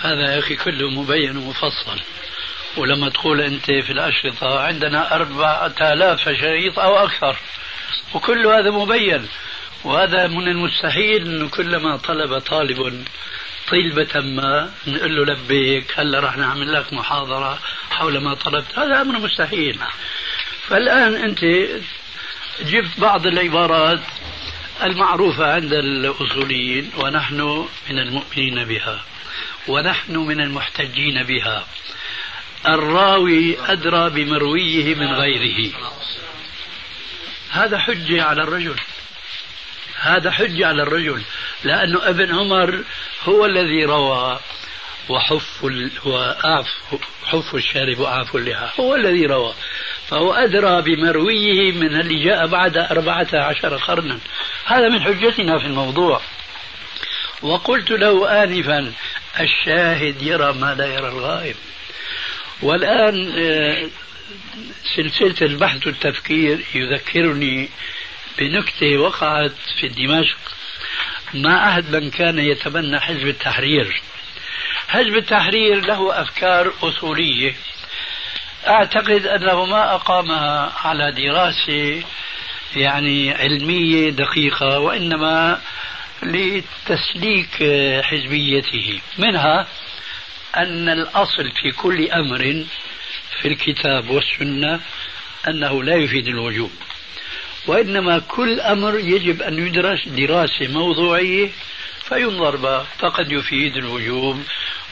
هذا يا أخي كله مبين ومفصل ولما تقول أنت في الأشرطة عندنا أربعة آلاف شريط أو أكثر وكل هذا مبين وهذا من المستحيل أنه كلما طلب طالب طلبة ما نقول له لبيك هلا راح نعمل لك محاضرة حول ما طلبت. هذا أمر مستحيل. فالآن أنت جبت بعض العبارات المعروفة عند الأصوليين ونحن من المؤمنين بها ونحن من المحتجين بها. الراوي أدرى بمرويه من غيره. هذا حجة على الرجل. هذا حجة على الرجل لأنه ابن عمر هو الذي روى وحف وأعف حف الشارب وأعف اللحى هو الذي روى. فهو أدرى بمرويه من اللي جاء بعد أربعة عشر قرنا. هذا من حجتنا في الموضوع. وقلت له آنفا الشاهد يرى ما لا يرى الغائب. والآن آه، سلسلة البحث والتفكير يذكرني بنكتة وقعت في دمشق. مع أحد من كان يتبنى حزب التحرير. حزب التحرير له أفكار أصولية. أعتقد أنه ما أقامها على دراسة يعني علمية دقيقة وإنما لتسليك حزبيته. منها أن الأصل في كل أمر في الكتاب والسنة أنه لا يفيد الوجوب. وإنما كل أمر يجب أن يدرس دراسة موضوعية فينظر به فقد يفيد الوجوب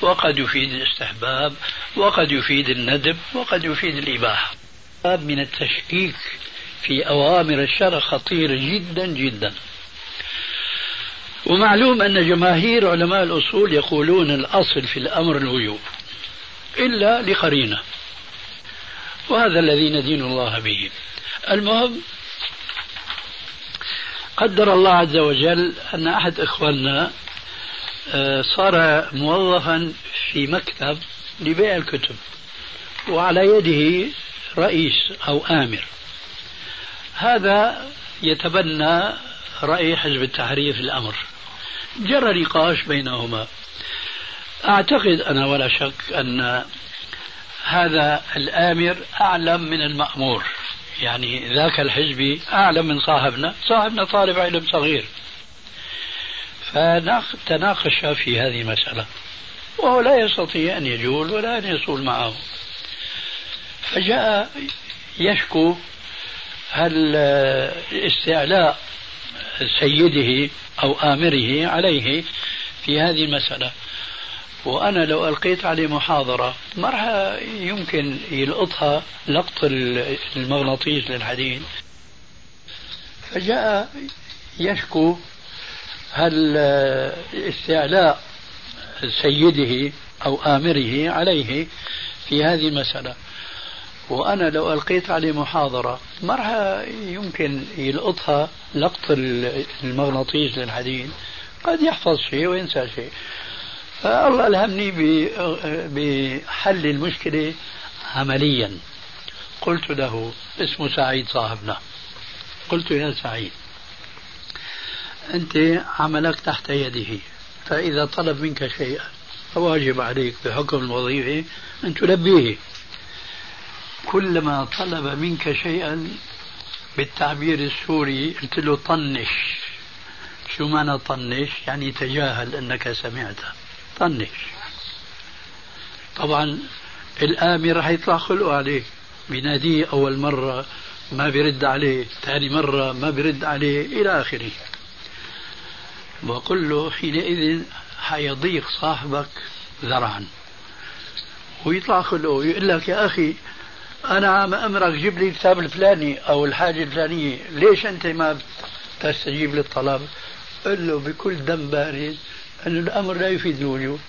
وقد يفيد الاستحباب وقد يفيد الندب وقد يفيد الإباحة. من التشكيك في أوامر الشرع خطير جدا جدا. ومعلوم أن جماهير علماء الأصول يقولون الأصل في الأمر الوجوب إلا لقرينة. وهذا الذي ندين الله به. المهم قدر الله عز وجل أن أحد إخواننا آه، صار موظفا في مكتب لبيع الكتب وعلى يده رئيس أو آمر. هذا يتبنى رأي حزب التحرير في الأمر. جرى نقاش بينهما. أعتقد أنا ولا شك أن هذا الآمر أعلم من المأمور. يعني ذاك الحزبي أعلم من صاحبنا صاحبنا طالب علم صغير. فتناقش في هذه المسألة وهو لا يستطيع أن يجول ولا أن يصول معه. فجاء يشكو هل استعلاء سيده أو آمره عليه في هذه المسألة. وأنا لو ألقيت عليه محاضرة ما راح يمكن يلقطها لقط المغناطيس للحديد. فجاء يشكو هل استعلاء سيده أو آمره عليه في هذه المسألة. وأنا لو ألقيت عليه محاضرة ما راح يمكن يلقطها لقط المغناطيس للحديد. قد يحفظ شيء وينسى شيء. فالله ألهمني بحل المشكلة عمليا. قلت له اسمه سعيد صاحبنا. قلت يا سعيد أنت عملك تحت يده فإذا طلب منك شيئا فواجب عليك بحكم الوظيفة أن تلبيه. كلما طلب منك شيئا بالتعبير السوري قلت له طنش. شو معنى طنش؟ يعني تجاهل أنك سمعته. طنش. طبعا الآمر راح يطلع خلقه عليه بيناديه أول مرة ما بيرد عليه ثاني مرة ما بيرد عليه إلى آخره. بقول له حينئذ حيضيق صاحبك ذرعا. ويطلع خلقه يقول لك يا أخي أنا عم أمرك جيب لي الكتاب الفلاني أو الحاجة الفلانية. ليش أنت ما تستجيب للطلب؟ قل له بكل دم بارد أن الأمر لا يفيد الوجوب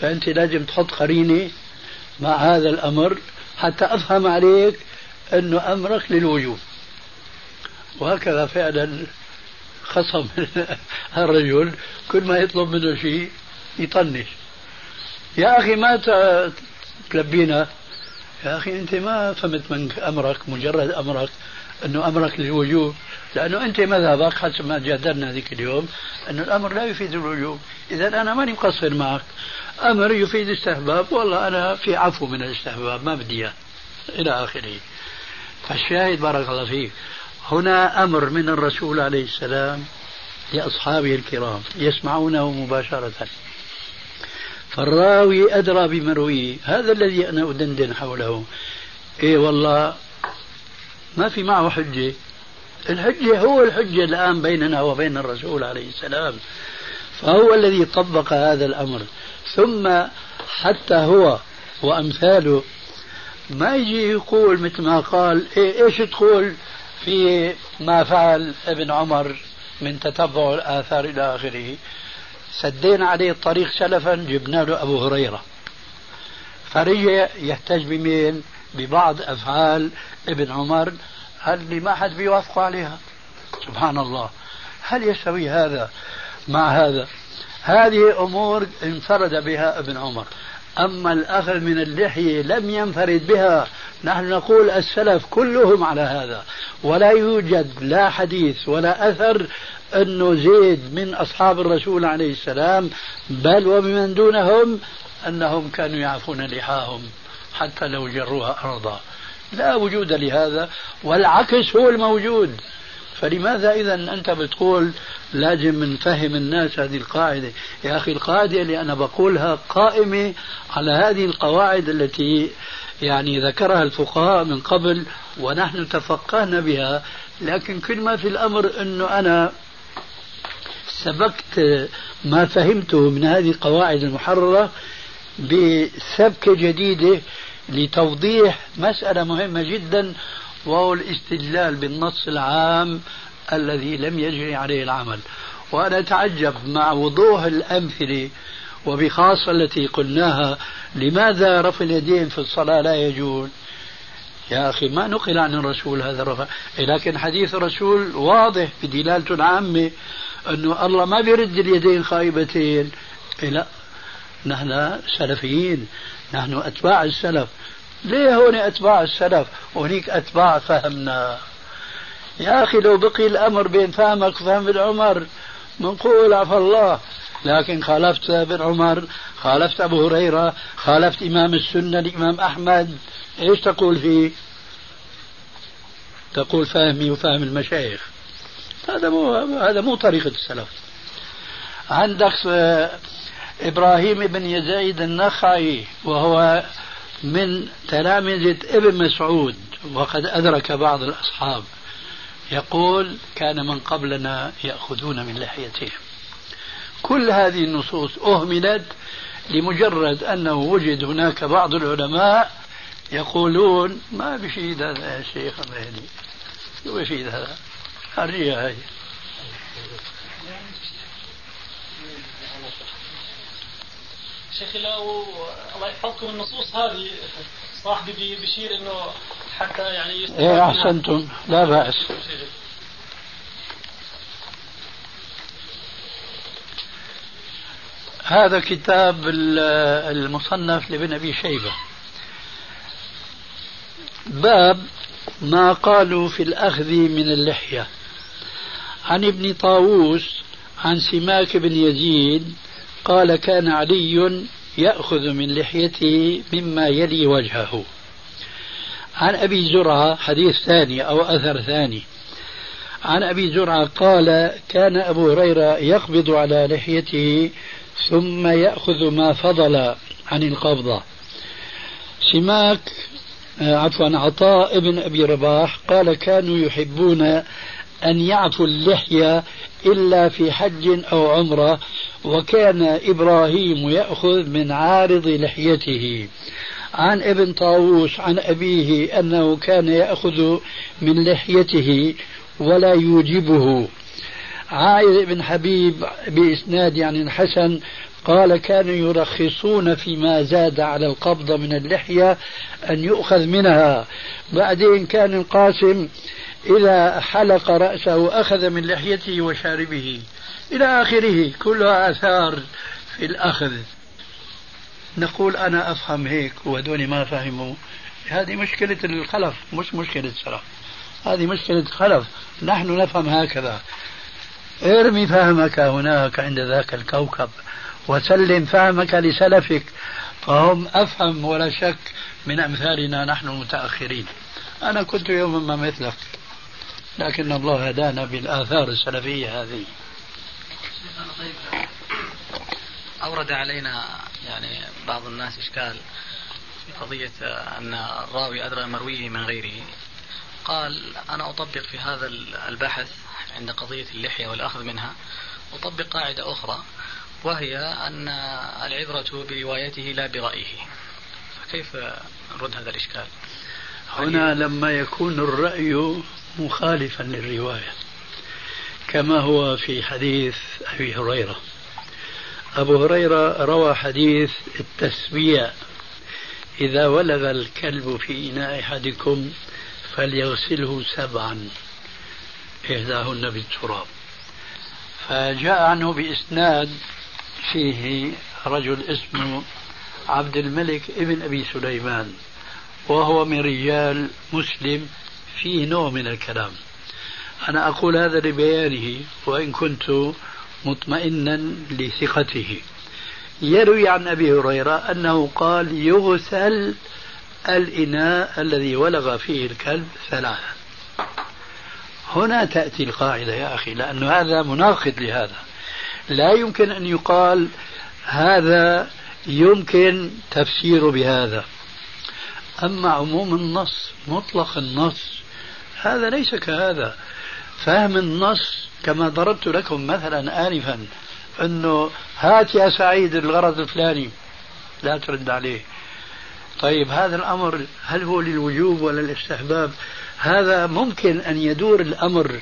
فأنت لازم تحط قرينة مع هذا الأمر حتى أفهم عليك أنه أمرك للوجوب. وهكذا فعلا خصم الرجل. كل ما يطلب منه شيء يطنش. يا أخي ما تلبينا. يا أخي أنت ما فهمت من أمرك مجرد أمرك. أنه أمرك للوجوب. لأنه أنت مذهبك حسب ما جادلنا ذيك اليوم أنه الأمر لا يفيد الوجوب. إذا أنا ماني مقصر معك. أمر يفيد الاستحباب. والله أنا في عفو من الاستحباب. ما بدي إلى آخره. فالشاهد بارك الله فيك. هنا أمر من الرسول عليه السلام لأصحابه الكرام. يسمعونه مباشرة. فالراوي أدرى بمرويه. هذا الذي أنا أدندن حوله. إيه والله ما في معه حجة. الحجة هو الحجة الآن بيننا وبين الرسول عليه السلام. فهو الذي طبق هذا الأمر. ثم حتى هو وأمثاله ما يجي يقول مثل ما قال إيه إيش تقول في ما فعل ابن عمر من تتبع الآثار إلى آخره؟ سدينا عليه الطريق سلفا جبنا له أبو هريرة. فرجع يحتج بمين؟ ببعض أفعال ابن عمر اللي ما حد بيوافق عليها. سبحان الله. هل يستوي هذا مع هذا؟ هذه أمور انفرد بها ابن عمر. أما الأخذ من اللحية لم ينفرد بها نحن نقول السلف كلهم على هذا. ولا يوجد لا حديث ولا أثر أنه زيد من أصحاب الرسول عليه السلام بل ومن دونهم أنهم كانوا يعفون لحاهم. حتى لو جروها أرضا. لا وجود لهذا والعكس هو الموجود. فلماذا إذا أنت بتقول لازم نفهم الناس هذه القاعدة؟ يا أخي القاعدة اللي أنا بقولها قائمة على هذه القواعد التي يعني ذكرها الفقهاء من قبل ونحن تفقهنا بها. لكن كل ما في الأمر أنه أنا سبقت ما فهمته من هذه القواعد المحررة بسبكة جديدة لتوضيح مسألة مهمة جدا وهو الاستدلال بالنص العام الذي لم يجري عليه العمل. وأنا أتعجب مع وضوح الأمثلة وبخاصة التي قلناها لماذا رفع اليدين في الصلاة لا يجوز؟ يا أخي ما نقل عن الرسول هذا الرفع لكن حديث الرسول واضح بدلالته العامة أنه الله ما بيرد اليدين خايبتين لا نحن سلفيين نحن أتباع السلف. ليه هون أتباع السلف؟ وهنيك أتباع فهمنا. يا أخي لو بقي الأمر بين فهمك وفهم ابن عمر منقول عفى الله. لكن خالفت ابن عمر خالفت أبو هريرة خالفت إمام السنة الإمام أحمد. إيش تقول فيه؟ تقول فهمي وفهم المشايخ. هذا مو هذا مو طريقة السلف. عندك إبراهيم بن يزيد النخعي وهو من تلامذة ابن مسعود وقد أدرك بعض الأصحاب. يقول كان من قبلنا يأخذون من لحيتهم. كل هذه النصوص أهملت لمجرد أنه وجد هناك بعض العلماء يقولون ما بشيد هذا يا شيخ الله شو بشيد هذا أرجيها هاي شيخي لو الله يحفظكم النصوص هذه. صاحبي بيشير إنه حتى يعني إيه أحسنتم. لا بأس. هذا كتاب المصنف لابن أبي شيبة. باب ما قالوا في الأخذ من اللحية. عن ابن طاووس عن سماك بن يزيد قال كان علي يأخذ من لحيته مما يلي وجهه. عن أبي زرعة حديث ثاني أو أثر ثاني. عن أبي زرعة قال كان أبو هريرة يقبض على لحيته ثم يأخذ ما فضل عن القبضة سماك آه، عفوا عطاء ابن أبي رباح قال كانوا يحبون أن يعفوا اللحية إلا في حج أو عمرة وكان إبراهيم يأخذ من عارض لحيته. عن ابن طاووس عن أبيه أنه كان يأخذ من لحيته ولا يوجبه. عائد بن حبيب بإسناد يعني الحسن قال كانوا يرخصون فيما زاد على القبضة من اللحية أن يؤخذ منها. بعدين كان القاسم إذا حلق رأسه أخذ من لحيته وشاربه. إلى آخره كلها آثار في الأخذ. نقول أنا أفهم هيك وهدول ما فهموا. هذه مشكلة الخلف مش مشكلة سلف هذه مشكلة خلف. نحن نفهم هكذا. ارمي فهمك هناك عند ذاك الكوكب وسلم فهمك لسلفك. فهم أفهم ولا شك من أمثالنا نحن المتأخرين. أنا كنت يوما ما مثلك لكن الله هدانا بالآثار السلفية هذه. أورد علينا يعني بعض الناس إشكال في قضية أن الراوي أدرى مرويه من غيره. قال أنا أطبق في هذا البحث عند قضية اللحية والأخذ منها أطبق قاعدة أخرى وهي أن العبرة بروايته لا برأيه. فكيف نرد هذا الإشكال؟ هنا لما يكون الرأي مخالفا للرواية. كما هو في حديث أبي هريرة. أبو هريرة روى حديث التسبيع إذا ولغ الكلب في إناء أحدكم فليغسله سبعا إحداهن بالتراب. فجاء عنه بإسناد فيه رجل اسمه عبد الملك ابن أبي سليمان وهو من رجال مسلم فيه نوع من الكلام. أنا أقول هذا لبيانه وإن كنت مطمئنا لثقته. يروي عن أبي هريرة أنه قال يغسل الإناء الذي ولغ فيه الكلب ثلاثا. هنا تأتي القاعدة يا أخي لأن هذا مناقض لهذا. لا يمكن أن يقال هذا يمكن تفسيره بهذا. أما عموم النص مطلق النص هذا ليس كهذا. فهم النص كما ضربت لكم مثلا آنفا أنه هات يا سعيد الغرض الفلاني لا ترد عليه. طيب هذا الأمر هل هو للوجوب ولا الاستحباب هذا ممكن أن يدور الأمر.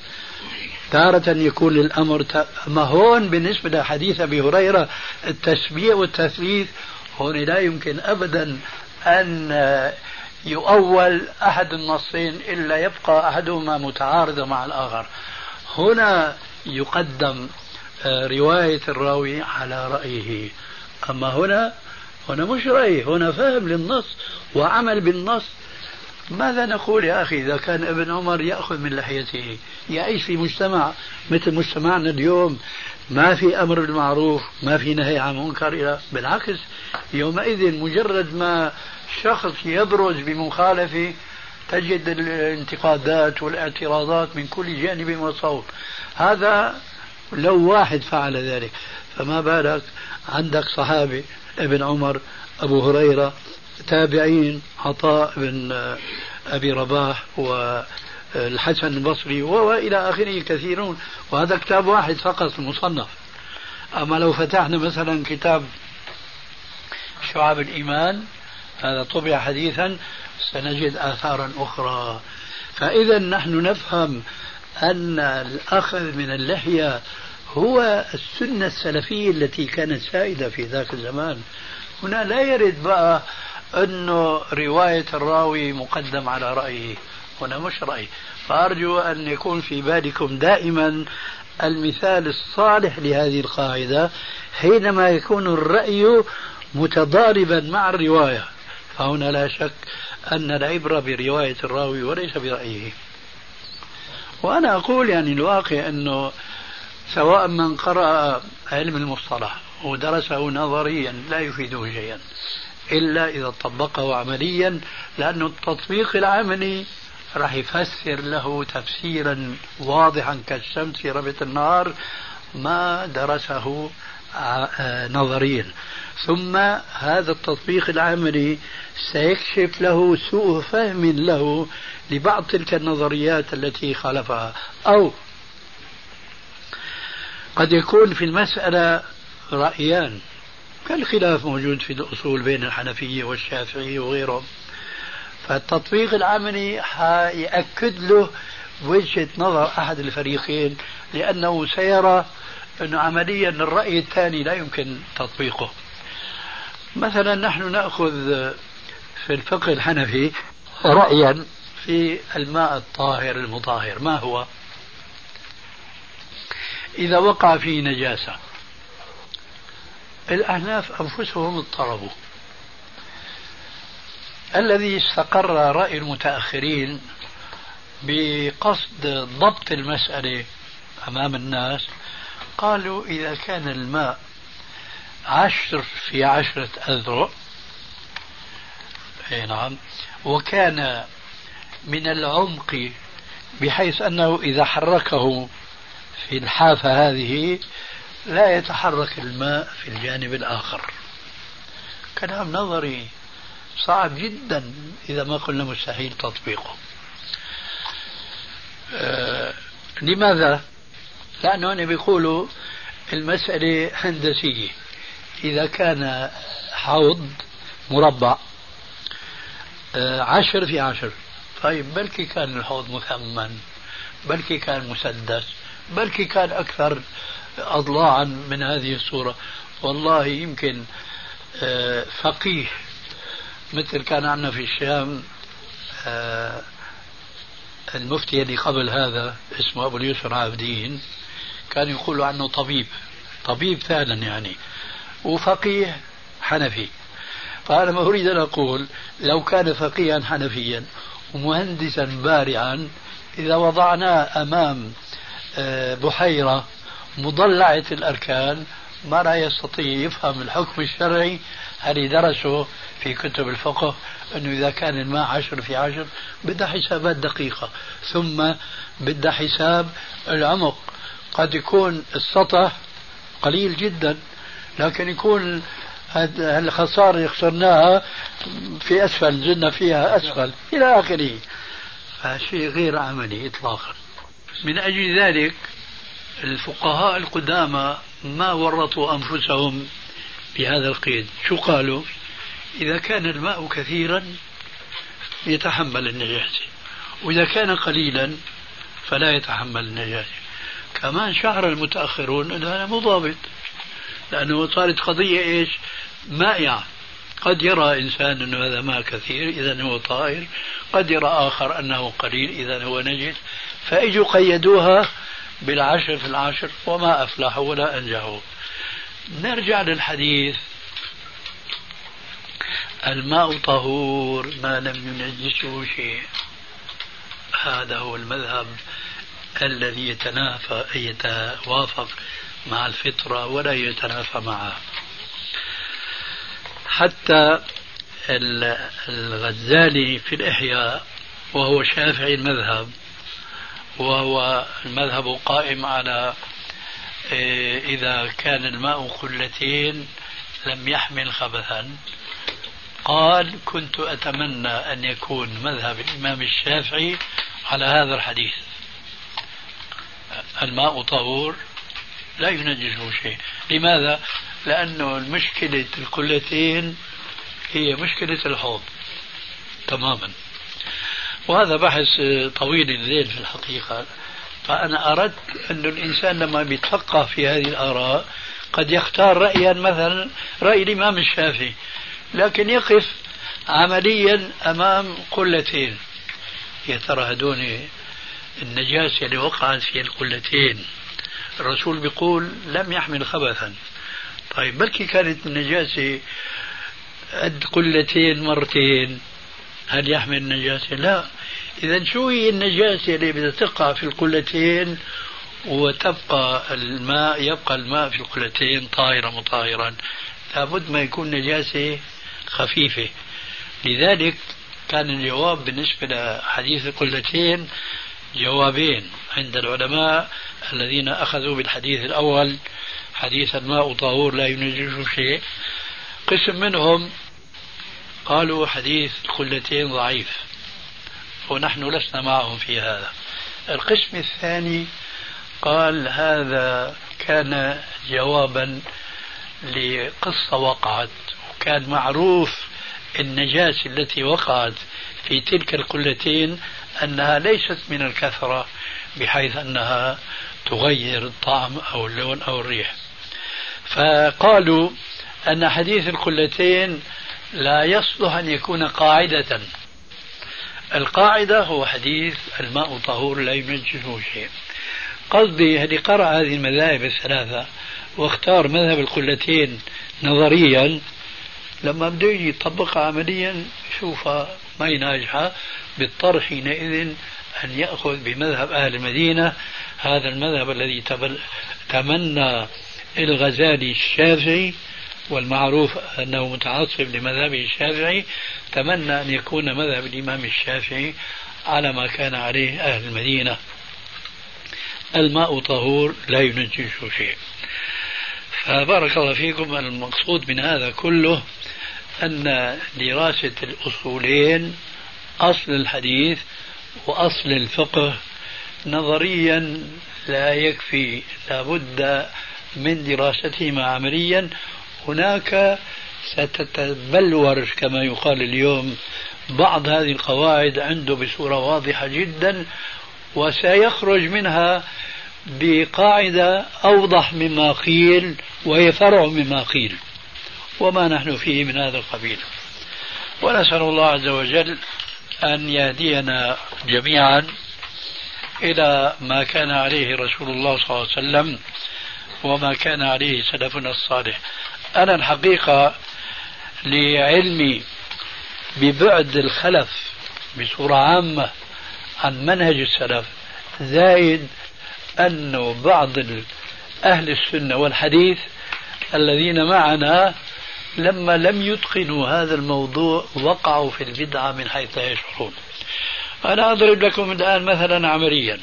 تارة يكون الأمر أما هون بالنسبة لحديث أبي هريرة التسبيح والتثليث هون لا يمكن أبدا أن يؤول أحد النصين إلا يبقى أحدهما متعارضا مع الآخر. هنا يقدم آه، رواية الراوي على رأيه. أما هنا هنا مش رأي هنا فهم للنص وعمل بالنص. ماذا نقول يا أخي إذا كان ابن عمر يأخذ من لحيته؟ يعيش في مجتمع مثل مجتمعنا اليوم. ما في أمر بالمعروف ما في نهي عن منكر بالعكس يومئذ مجرد ما شخص يبرز بمخالفة تجد الانتقادات والاعتراضات من كل جانب وصوب. هذا لو واحد فعل ذلك فما بالك عندك صحابي ابن عمر أبو هريرة تابعين عطاء بن أبي رباح والحسن البصري وإلى آخره كثيرون. وهذا كتاب واحد فقط المصنف. أما لو فتحنا مثلا كتاب شعاب الإيمان هذا طبع حديثا سنجد آثارا أخرى. فإذا نحن نفهم أن الأخذ من اللحية هو السنة السلفية التي كانت سائدة في ذاك الزمان. هنا لا يرد بقى أنه رواية الراوي مقدم على رأيه. هنا مش رأي. فأرجو أن يكون في بالكم دائما المثال الصالح لهذه القاعدة حينما يكون الرأي متضاربا مع الرواية. فهنا لا شك أن العبرة برواية الراوي وليس برأيه. وأنا أقول يعني الواقع أنه سواء من قرأ علم المصطلح ودرسه نظريا لا يفيده شيئا إلا إذا طبقه عمليا لأن التطبيق العملي راح يفسر له تفسيرا واضحا كالشمس في ربة النهار ما درسه آه، نظريا. ثم هذا التطبيق العملي سيكشف له سوء فهم له لبعض تلك النظريات التي خالفها. أو قد يكون في المسألة رأيان كالخلاف موجود في الأصول بين الحنفية والشافعية وغيرهم. فالتطبيق العملي حيأكد له وجهة نظر أحد الفريقين لأنه سيرى أنه عمليا الرأي الثاني لا يمكن تطبيقه. مثلا نحن نأخذ في الفقه الحنفي رأيا في الماء الطاهر المطهر ما هو؟ إذا وقع فيه نجاسة الأحناف أنفسهم اضطربوا. الذي استقر رأي المتأخرين بقصد ضبط المسألة أمام الناس قالوا إذا كان الماء عشر في عشرة أذرع. أي نعم. وكان من العمق بحيث أنه إذا حركه في الحافة هذه لا يتحرك الماء في الجانب الآخر. كلام نظري صعب جدا إذا ما قلنا مستحيل تطبيقه. آه لماذا؟ لأنه هنا بيقولوا المسألة هندسية. إذا كان حوض مربع آه عشر في عشر. طيب بلكي كان الحوض مثمن بلكي كان مسدس بلكي كان أكثر أضلاعا من هذه الصورة. والله يمكن آه، فقيه مثل كان عندنا في الشام آه، المفتي اللي قبل هذا اسمه أبو اليسر عابدين كان يقول عنه طبيب طبيب فعلا يعني. وفقيه حنفي. فأنا ما أريد أن أقول لو كان فقيها حنفيا ومهندسا بارعا إذا وضعناه أمام آه، بحيرة مضلعة الأركان ما لا يستطيع يفهم الحكم الشرعي هل درسه في كتب الفقه أنه إذا كان الماء عشر في عشر بدها حسابات دقيقة ثم بدها حساب العمق. قد يكون السطح قليل جدا. لكن يكون الخسارة اللي خسرناها في أسفل زلنا فيها أسفل إلى آخره. فشيء غير عملي إطلاقا. من أجل ذلك الفقهاء القدامى ما ورطوا أنفسهم بهذا القيد. شو قالوا؟ إذا كان الماء كثيرا يتحمل النجاسة وإذا كان قليلا فلا يتحمل النجاسة كمان شعر المتأخرون أن هذا مضابط. لأنه صارت قضية إيش؟ مائعة قد يرى إنسان أن هذا ماء كثير إذا هو طائر قد يرى آخر أنه قليل إذا هو نجس. فإجوا قيدوها بالعشر في العشر وما أفلحوا ولا أنجحوا. نرجع للحديث. الماء طهور ما لم ينجسه شيء. هذا هو المذهب الذي يتنافى يتوافق مع الفطرة ولا يتنافى معها. حتى الغزالي في الإحياء وهو شافعي المذهب وهو المذهب قائم على إيه، إذا كان الماء قلتين لم يحمل خبثا. قال كنت أتمنى أن يكون مذهب الإمام الشافعي على هذا الحديث. الماء طهور لا ينجسه شيء. لماذا؟ لأنه المشكلة القلتين هي مشكلة الحوض. تماما. وهذا بحث طويل الليل في الحقيقة. فأنا أردت أن الإنسان لما بيتفقه في هذه الآراء قد يختار رأيا مثلا رأي الإمام الشافعي لكن يقف عمليا أمام قلتين يا ترى هدول النجاسة اللي وقعت في القلتين الرسول بيقول لم يحمل خبثا. طيب بلكي كانت النجاسة قد قلتين مرتين هل يحمل النجاسة؟ لا. إذا شو هي النجاسة اللي بدها تقع في القلتين وتبقى الماء يبقى الماء في القلتين طاهرا مطهرا؟ لابد ما يكون نجاسة خفيفة. لذلك كان الجواب بالنسبة لحديث القلتين جوابين عند العلماء الذين أخذوا بالحديث الأول حديث الماء طهور لا ينجش شيء. قسم منهم قالوا حديث القلتين ضعيف ونحن لسنا معهم في هذا. القسم الثاني قال هذا كان جوابا لقصة وقعت وكان معروف النجاسة التي وقعت في تلك القلتين أنها ليست من الكثرة بحيث أنها تغير الطعم أو اللون أو الريح. فقالوا أن حديث القلتين لا يصلح أن يكون قاعدة. القاعدة هو حديث الماء طهور لا ينجسه شيء. قصدي اللي قرأ هذه المذاهب الثلاثة واختار مذهب القلتين نظريا لما بده يجي يطبقها عمليا شوفها ما هي ناجحة بيضطر حينئذ أن يأخذ بمذهب أهل المدينة. هذا المذهب الذي تمنى الغزالي الشافعي والمعروف أنه متعصب لمذهبه الشافعي تمنى أن يكون مذهب الإمام الشافعي على ما كان عليه أهل المدينة. الماء طهور لا ينجش شيء. فبارك الله فيكم. المقصود من هذا كله أن دراسة الأصولين أصل الحديث وأصل الفقه نظريا لا يكفي لابد من دراستهما عمليا. هناك ستتبلور كما يقال اليوم بعض هذه القواعد عنده بصورة واضحة جدا وسيخرج منها بقاعدة أوضح مما قيل وهي فرع مما قيل. وما نحن فيه من هذا القبيل. ونسأل الله عز وجل أن يهدينا جميعا إلى ما كان عليه رسول الله صلى الله عليه وسلم وما كان عليه سلفنا الصالح. أنا الحقيقة لعلمي ببعد الخلف بصورة عامة عن منهج السلف زايد أنه بعض أهل السنة والحديث الذين معنا لما لم يتقنوا هذا الموضوع وقعوا في البدعة من حيث لا يشعرون. أنا أضرب لكم الآن مثلا عمليا.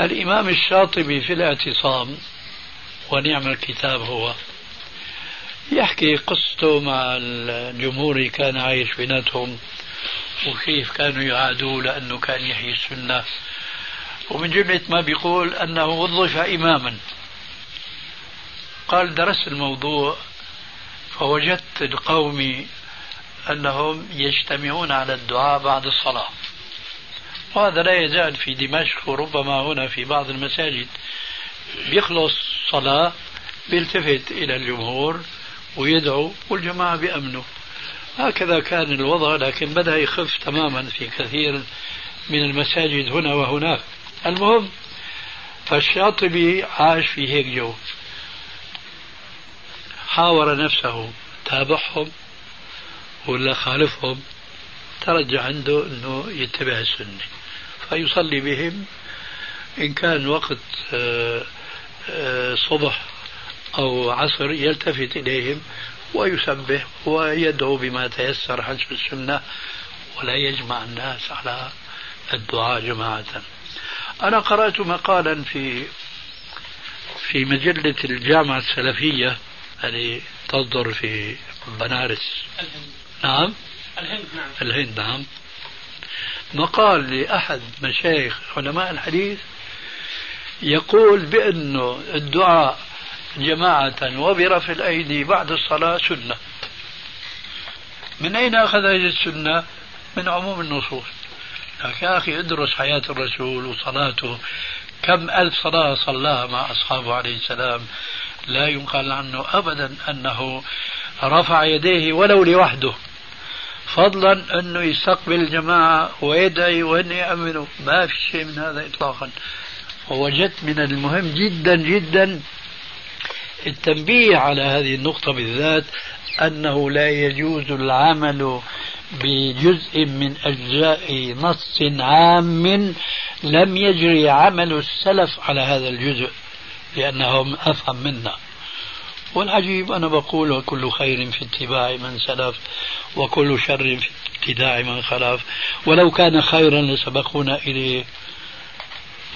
الإمام الشاطبي في الاعتصام ونعم الكتاب هو يحكي قصته مع الجمهور كان عايش بيناتهم وكيف كانوا يعادوه لأنه كان يحيي السنة. ومن جملة ما بيقول أنه وظف إماما. قال درست الموضوع فوجدت القوم أنهم يجتمعون على الدعاء بعد الصلاة. وهذا لا يزال في دمشق وربما هنا في بعض المساجد. بيخلص صلاة بيلتفت إلى الجمهور ويدعو والجماعة بيأمنوا هكذا كان الوضع لكن بدأ يخف تماما في كثير من المساجد هنا وهناك. المهم فالشاطبي عاش في هيك جو. حاور نفسه تابعهم ولا خالفهم ترجع عنده إنه يتبع السنة فيصلي بهم. إن كان وقت آه، آه، صبح أو عصر يلتفت إليهم ويسبح ويدعو بما تيسر حسب السنة ولا يجمع الناس على الدعاء جماعة. أنا قرأت مقالا في في مجلة الجامعة السلفية التي تصدر في بنارس. الهند نعم. الهند. نعم. الهند نعم. مقال لأحد مشايخ علماء الحديث يقول بأنه الدعاء جماعة وبرفع الأيدي بعد الصلاة سنة. من أين أخذ هذه السنة؟ من عموم النصوص. لكن يا أخي ادرس حياة الرسول وصلاته. كم ألف صلاة صلاها مع أصحابه عليه السلام؟ لا ينقل عنه أبدا أنه رفع يديه ولو لوحده. فضلا أنه يستقبل الجماعة ويدعي وأن يأمنوا ما في شيء من هذا إطلاقا. ووجدت من المهم جدا جدا التنبيه على هذه النقطة بالذات أنه لا يجوز العمل بجزء من أجزاء نص عام لم يجري عمل السلف على هذا الجزء. لأنهم أفهم منا. والعجيب أنا بقول وكل خير في اتباع من سلف وكل شر في ابتداع من خلف. ولو كان خيرا لسبقونا إليه.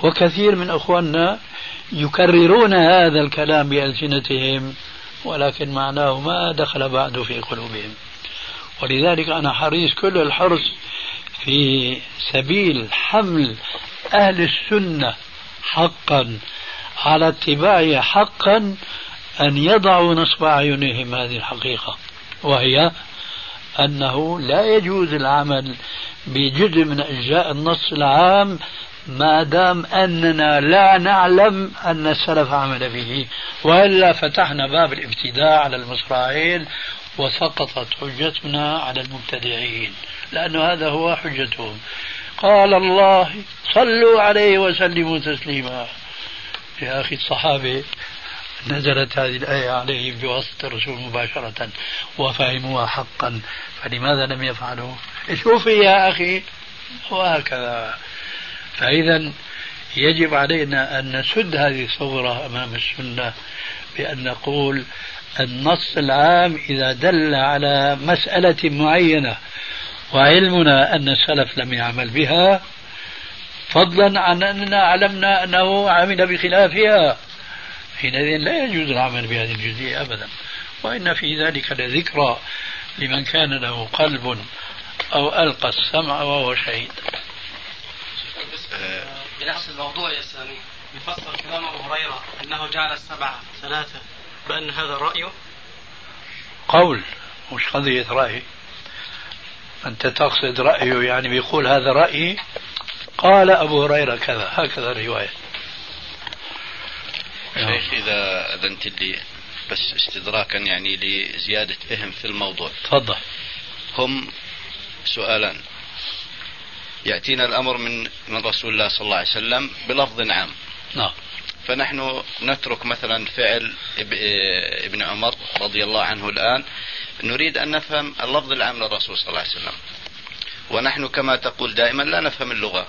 وكثير من أخواننا يكررون هذا الكلام بألسنتهم ولكن معناه ما دخل بعد في قلوبهم. ولذلك أنا حريص كل الحرص في سبيل حمل أهل السنة حقا. على اتباعها حقا أن يضعوا نصب أعينهم هذه الحقيقة وهي أنه لا يجوز العمل بجزء من أجزاء النص العام ما دام أننا لا نعلم أن السلف عمل به وإلا فتحنا باب الابتداع على المصراعين وسقطت حجتنا على المبتدعين لأن هذا هو حجتهم. قال الله صلوا عليه وسلموا تسليما. يا أخي الصحابة نزلت هذه الآية عليهم بواسطة الرسول مباشرة وفهموها حقا فلماذا لم يفعلوا؟ شوفي يا أخي وهكذا. فإذا يجب علينا أن نسد هذه الثغرة أمام السنة بأن نقول النص العام إذا دل على مسألة معينة وعلمنا أن السلف لم يعمل بها. فضلا عن أننا علمنا أنه عمل بخلافها. حينئذ لا يجوز العمل بهذه الجزئية أبدا. وإن في ذلك لذكرى لمن كان له قلب أو ألقى السمع وهو شهيد. بنفس الموضوع يا سامي. يفسر كلام أبو هريرة أنه جعل السبعة ثلاثة بأن هذا رأيه؟ قول مش قضية رأي. أنت تقصد رأيه يعني بيقول هذا رأيي قال أبو هريرة كذا هكذا الرواية. شيخ إذا أذنت لي بس استدراكا يعني لزيادة فهم في الموضوع. تفضل. هم سؤالان. يأتينا الأمر من من رسول الله صلى الله عليه وسلم بلفظ عام. نعم. فنحن نترك مثلا فعل ابن عمر رضي الله عنه الآن. نريد أن نفهم اللفظ العام للرسول صلى الله عليه وسلم. ونحن كما تقول دائما لا نفهم اللغة.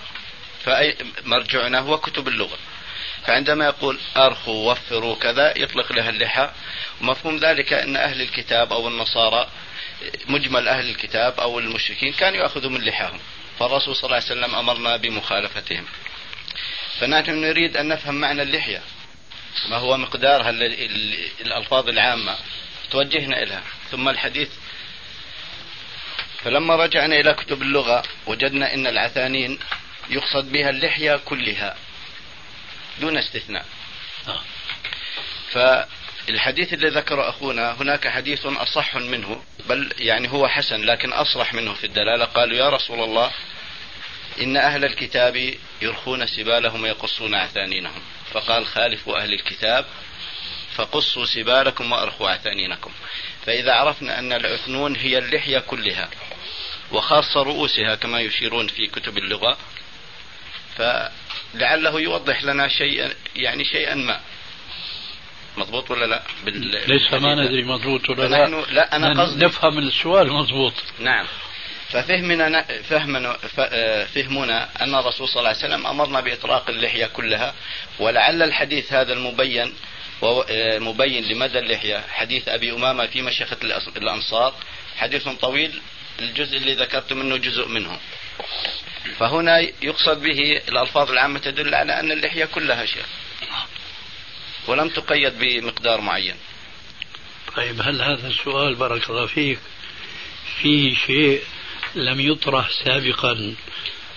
فمرجعنا هو كتب اللغة. فعندما يقول أرخوا وفروا كذا يطلق لها اللحى ومفهوم ذلك أن أهل الكتاب أو النصارى مجمل أهل الكتاب أو المشركين كانوا يأخذوا من لحاهم. فالرسول صلى الله عليه وسلم أمرنا بمخالفتهم. فنحن نريد أن نفهم معنى اللحية. ما هو مقدارها الألفاظ العامة. توجهنا إليها. ثم الحديث فلما رجعنا إلى كتب اللغة وجدنا أن العثانين يقصد بها اللحية كلها دون استثناء. آه. فالحديث اللي ذكر أخونا هناك حديث أصح منه بل يعني هو حسن لكن أصرح منه في الدلالة. قالوا يا رسول الله إن أهل الكتاب يرخون سبالهم ويقصون عثانينهم. فقال خالفوا أهل الكتاب فقصوا سبالكم وأرخوا عثانينكم. فإذا عرفنا أن العثنون هي اللحية كلها وخاصة رؤوسها كما يشيرون في كتب اللغة فلعله يوضح لنا شيئا يعني شيئا ما. مضبوط ولا لا؟ ليس ما ندري مضبوط ولا لا. لا أنا قصدي نفهم السؤال مضبوط. نعم. ففهمنا فهمنا فهمنا أن الرسول صلى الله عليه وسلم أمرنا بإطراق اللحية كلها ولعل الحديث هذا المبين مبين لمدى اللحية حديث أبي أمامة في مشيخة الأنصار. حديث طويل الجزء اللي ذكرت منه جزء منه. فهنا يقصد به الألفاظ العامة تدل على أن اللحية كلها شيخ. ولم تقيد بمقدار معين. طيب هل هذا السؤال بارك الله فيك فيه شيء لم يطرح سابقا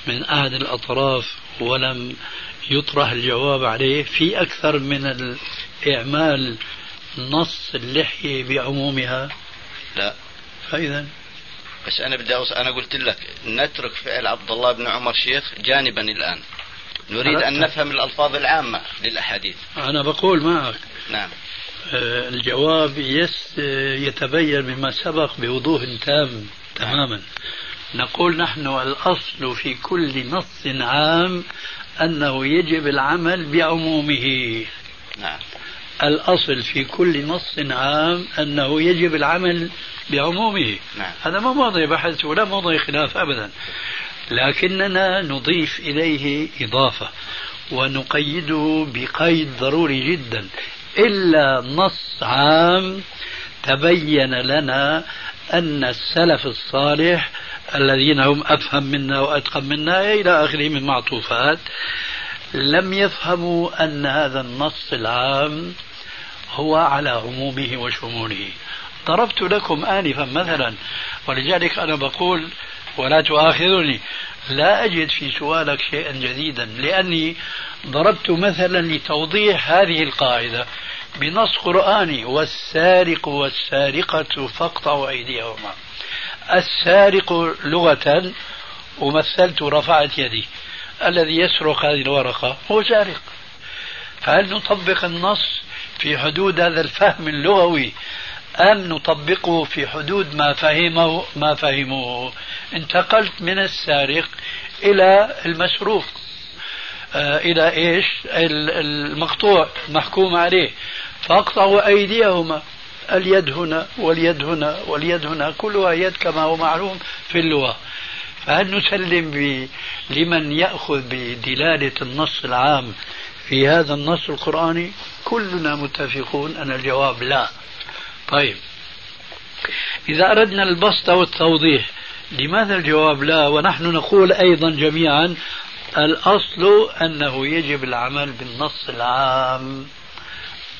من أحد الأطراف ولم يطرح الجواب عليه في أكثر من إعمال نص اللحية بعمومها؟ لا. فإذا؟ بس أنا بدي أوصل أنا قلت لك نترك فعل عبد الله بن عمر شيخ جانبا الآن. نريد أن نفهم الألفاظ العامة للأحاديث. أنا بقول معك. نعم. آه، الجواب يس يتبين مما سبق بوضوح تام تماما. نقول نحن الأصل في كل نص عام أنه يجب العمل بعمومه. نعم. الأصل في كل نص عام أنه يجب العمل بعمومه. نعم. هذا ما موضع بحث ولا موضع خلاف أبدا. لكننا نضيف إليه إضافة ونقيده بقيد ضروري جدا. إلا نص عام تبين لنا أن السلف الصالح الذين هم أفهم منا وأتقن منا إلى آخره من معطوفات لم يفهموا أن هذا النص العام هو على عمومه وشموله. ضربت لكم آنفا مثلا ولذلك أنا بقول ولا تؤاخذني لا أجد في سؤالك شيئا جديدا لأني ضربت مثلا لتوضيح هذه القاعدة. بنص قرآني والسارق والسارقة فاقطعوا أيديهما. السارق لغة ومثلت رفعت يدي. الذي يسرق هذه الورقة هو سارق. فهل نطبق النص في حدود هذا الفهم اللغوي أم نطبقه في حدود ما فهمه ما فهموه. انتقلت من السارق إلى المسروق. آه إلى إيش؟ المقطوع محكوم عليه. فأقطعوا أيديهما. اليد هنا واليد هنا واليد هنا. كلها يد كما هو معلوم في اللغة. فهل نسلم. لمن يأخذ بدلالة النص العام في هذا النص القرآني كلنا متفقون أن الجواب لا. طيب. إذا أردنا البسط والتوضيح لماذا الجواب لا؟ ونحن نقول أيضا جميعا الأصل أنه يجب العمل بالنص العام.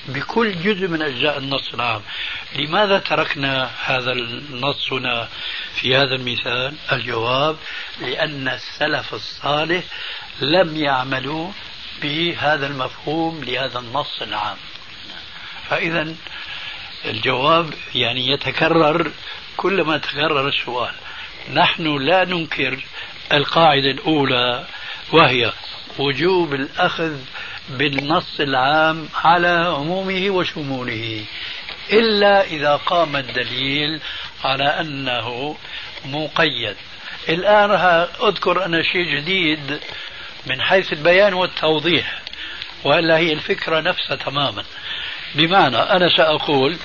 بكل جزء من أجزاء النص العام. لماذا تركنا هذا النص هنا في هذا المثال؟ الجواب لأن السلف الصالح لم يعملوا بهذا المفهوم لهذا النص العام. فإذا الجواب يعني يتكرر كلما تكرر السؤال. نحن لا ننكر القاعدة الأولى وهي وجوب الأخذ بالنص العام على عمومه وشموله إلا إذا قام الدليل على أنه مقيد. الآن أذكر أنا شيء جديد من حيث البيان والتوضيح وإلا هي الفكرة نفسها تماما. بمعنى أنا سأقول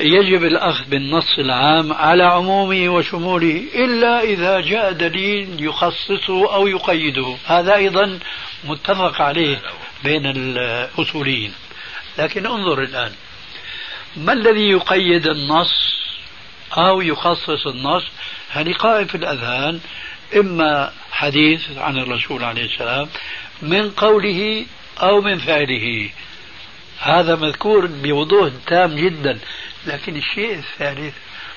يجب الأخذ بالنص العام على عمومه وشموله إلا إذا جاء دليل يخصصه أو يقيده. هذا أيضا متفق عليه بين الأصوليين. لكن انظر الآن ما الذي يقيد النص أو يخصص النص؟ هذه قائم في الأذهان إما حديث عن الرسول عليه السلام من قوله أو من فعله. هذا مذكور بوضوح تام جدا لكن الشيء الثالث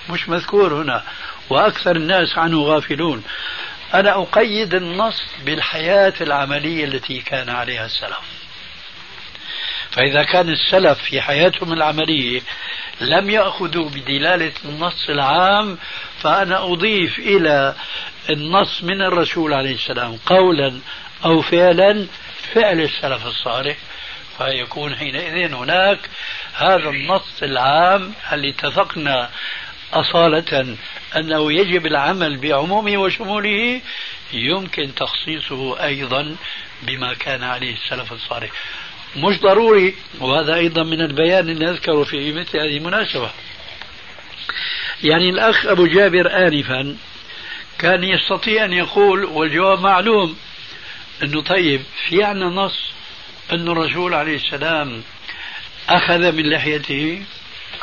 مش مذكور هنا وأكثر الناس عنه غافلون. أنا أقيد النص بالحياة العملية التي كان عليها السلف. فإذا كان السلف في حياتهم العملية لم يأخذوا بدلالة النص العام فأنا أضيف إلى النص من الرسول عليه السلام قولا أو فعلا فعل السلف الصالح. فيكون حينئذ هناك هذا النص العام اللي اتفقنا أصالة أنه يجب العمل بعمومه وشموله يمكن تخصيصه أيضا بما كان عليه السلف الصالح. مش ضروري وهذا أيضا من البيان اللي نذكره في مثل هذه المناسبة. يعني الأخ أبو جابر آنفا كان يستطيع أن يقول والجواب معلوم. أنه طيب في عنا نص أن الرسول عليه السلام أخذ من لحيته.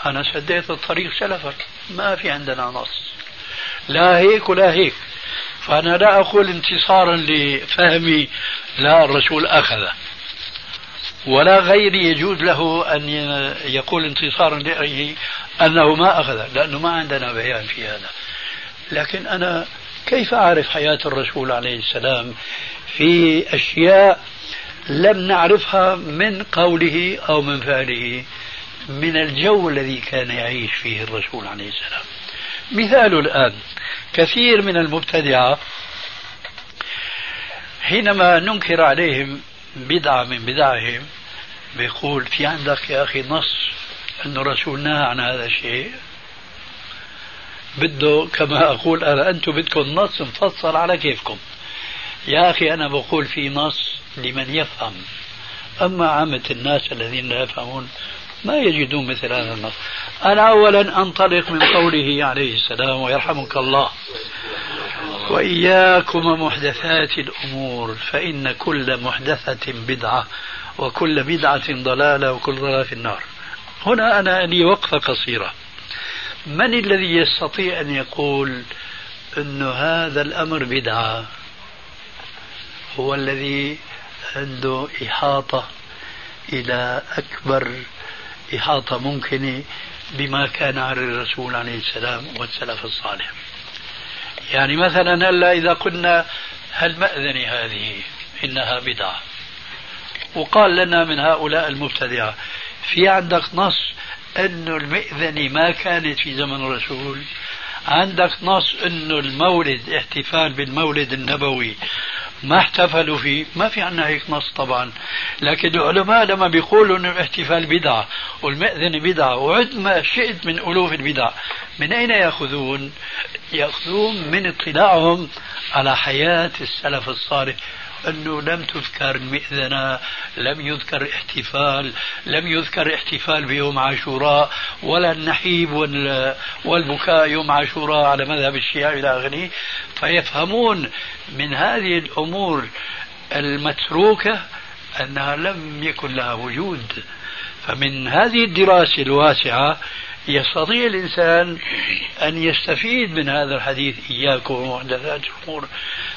أنا سديت الطريق سلفا ما في عندنا نص. لا هيك ولا هيك. فأنا لا أقول انتصارا لفهمي لا الرسول أخذ. ولا غيري يجوز له أن يقول انتصارا لرأيه أنه ما أخذ لأنه ما عندنا بيان في هذا. لكن أنا كيف أعرف حياة الرسول عليه السلام في أشياء لم نعرفها من قوله أو من فعله من الجو الذي كان يعيش فيه الرسول عليه السلام؟ مثال الآن كثير من المبتدعة حينما ننكر عليهم بدعة من بدعهم بيقول في عندك يا أخي نص أن الرسول نهى عن هذا الشيء. بده كما أقول أنا أنتم بدكم نص مفصل على كيفكم. يا أخي أنا بقول في نص لمن يفهم. أما عامة الناس الذين لا يفهمون ما يجدون مثل هذا النص. أنا أولا أنطلق من قوله عليه السلام ويرحمك الله. وإياكم محدثات الأمور فإن كل محدثة بدعة وكل بدعة ضلالة وكل ضلالة في النار. هنا أنا لي وقفة قصيرة. من الذي يستطيع أن يقول أن هذا الأمر بدعة؟ هو الذي عنده إحاطة إلى أكبر إحاطة ممكنة بما كان على الرسول عليه السلام والسلف الصالح. يعني مثلا هلأ إذا قلنا هالمأذنة هذه إنها بدعة؟ وقال لنا من هؤلاء المبتدعة في عندك نص أنه المئذنة ما كانت في زمن الرسول. عندك نص أنه المولد احتفال بالمولد النبوي. ما احتفلوا فيه. ما في عنا هيك نص طبعا. لكن العلماء لما بيقولوا إنه الاحتفال بدعة والمأذنة بدعة وعد ما شئت من ألوف البدع من أين يأخذون؟ يأخذون من اطلاعهم على حياة السلف الصالح. أنه لم تذكر المئذنة لم يذكر احتفال لم يذكر احتفال بيوم عاشوراء ولا النحيب والبكاء يوم عاشوراء على مذهب الشيعة إلى آخره. فيفهمون من هذه الأمور المتروكة أنها لم يكن لها وجود. فمن هذه الدراسة الواسعة يستطيع الإنسان أن يستفيد من هذا الحديث إياكم ومحدثات الأمور.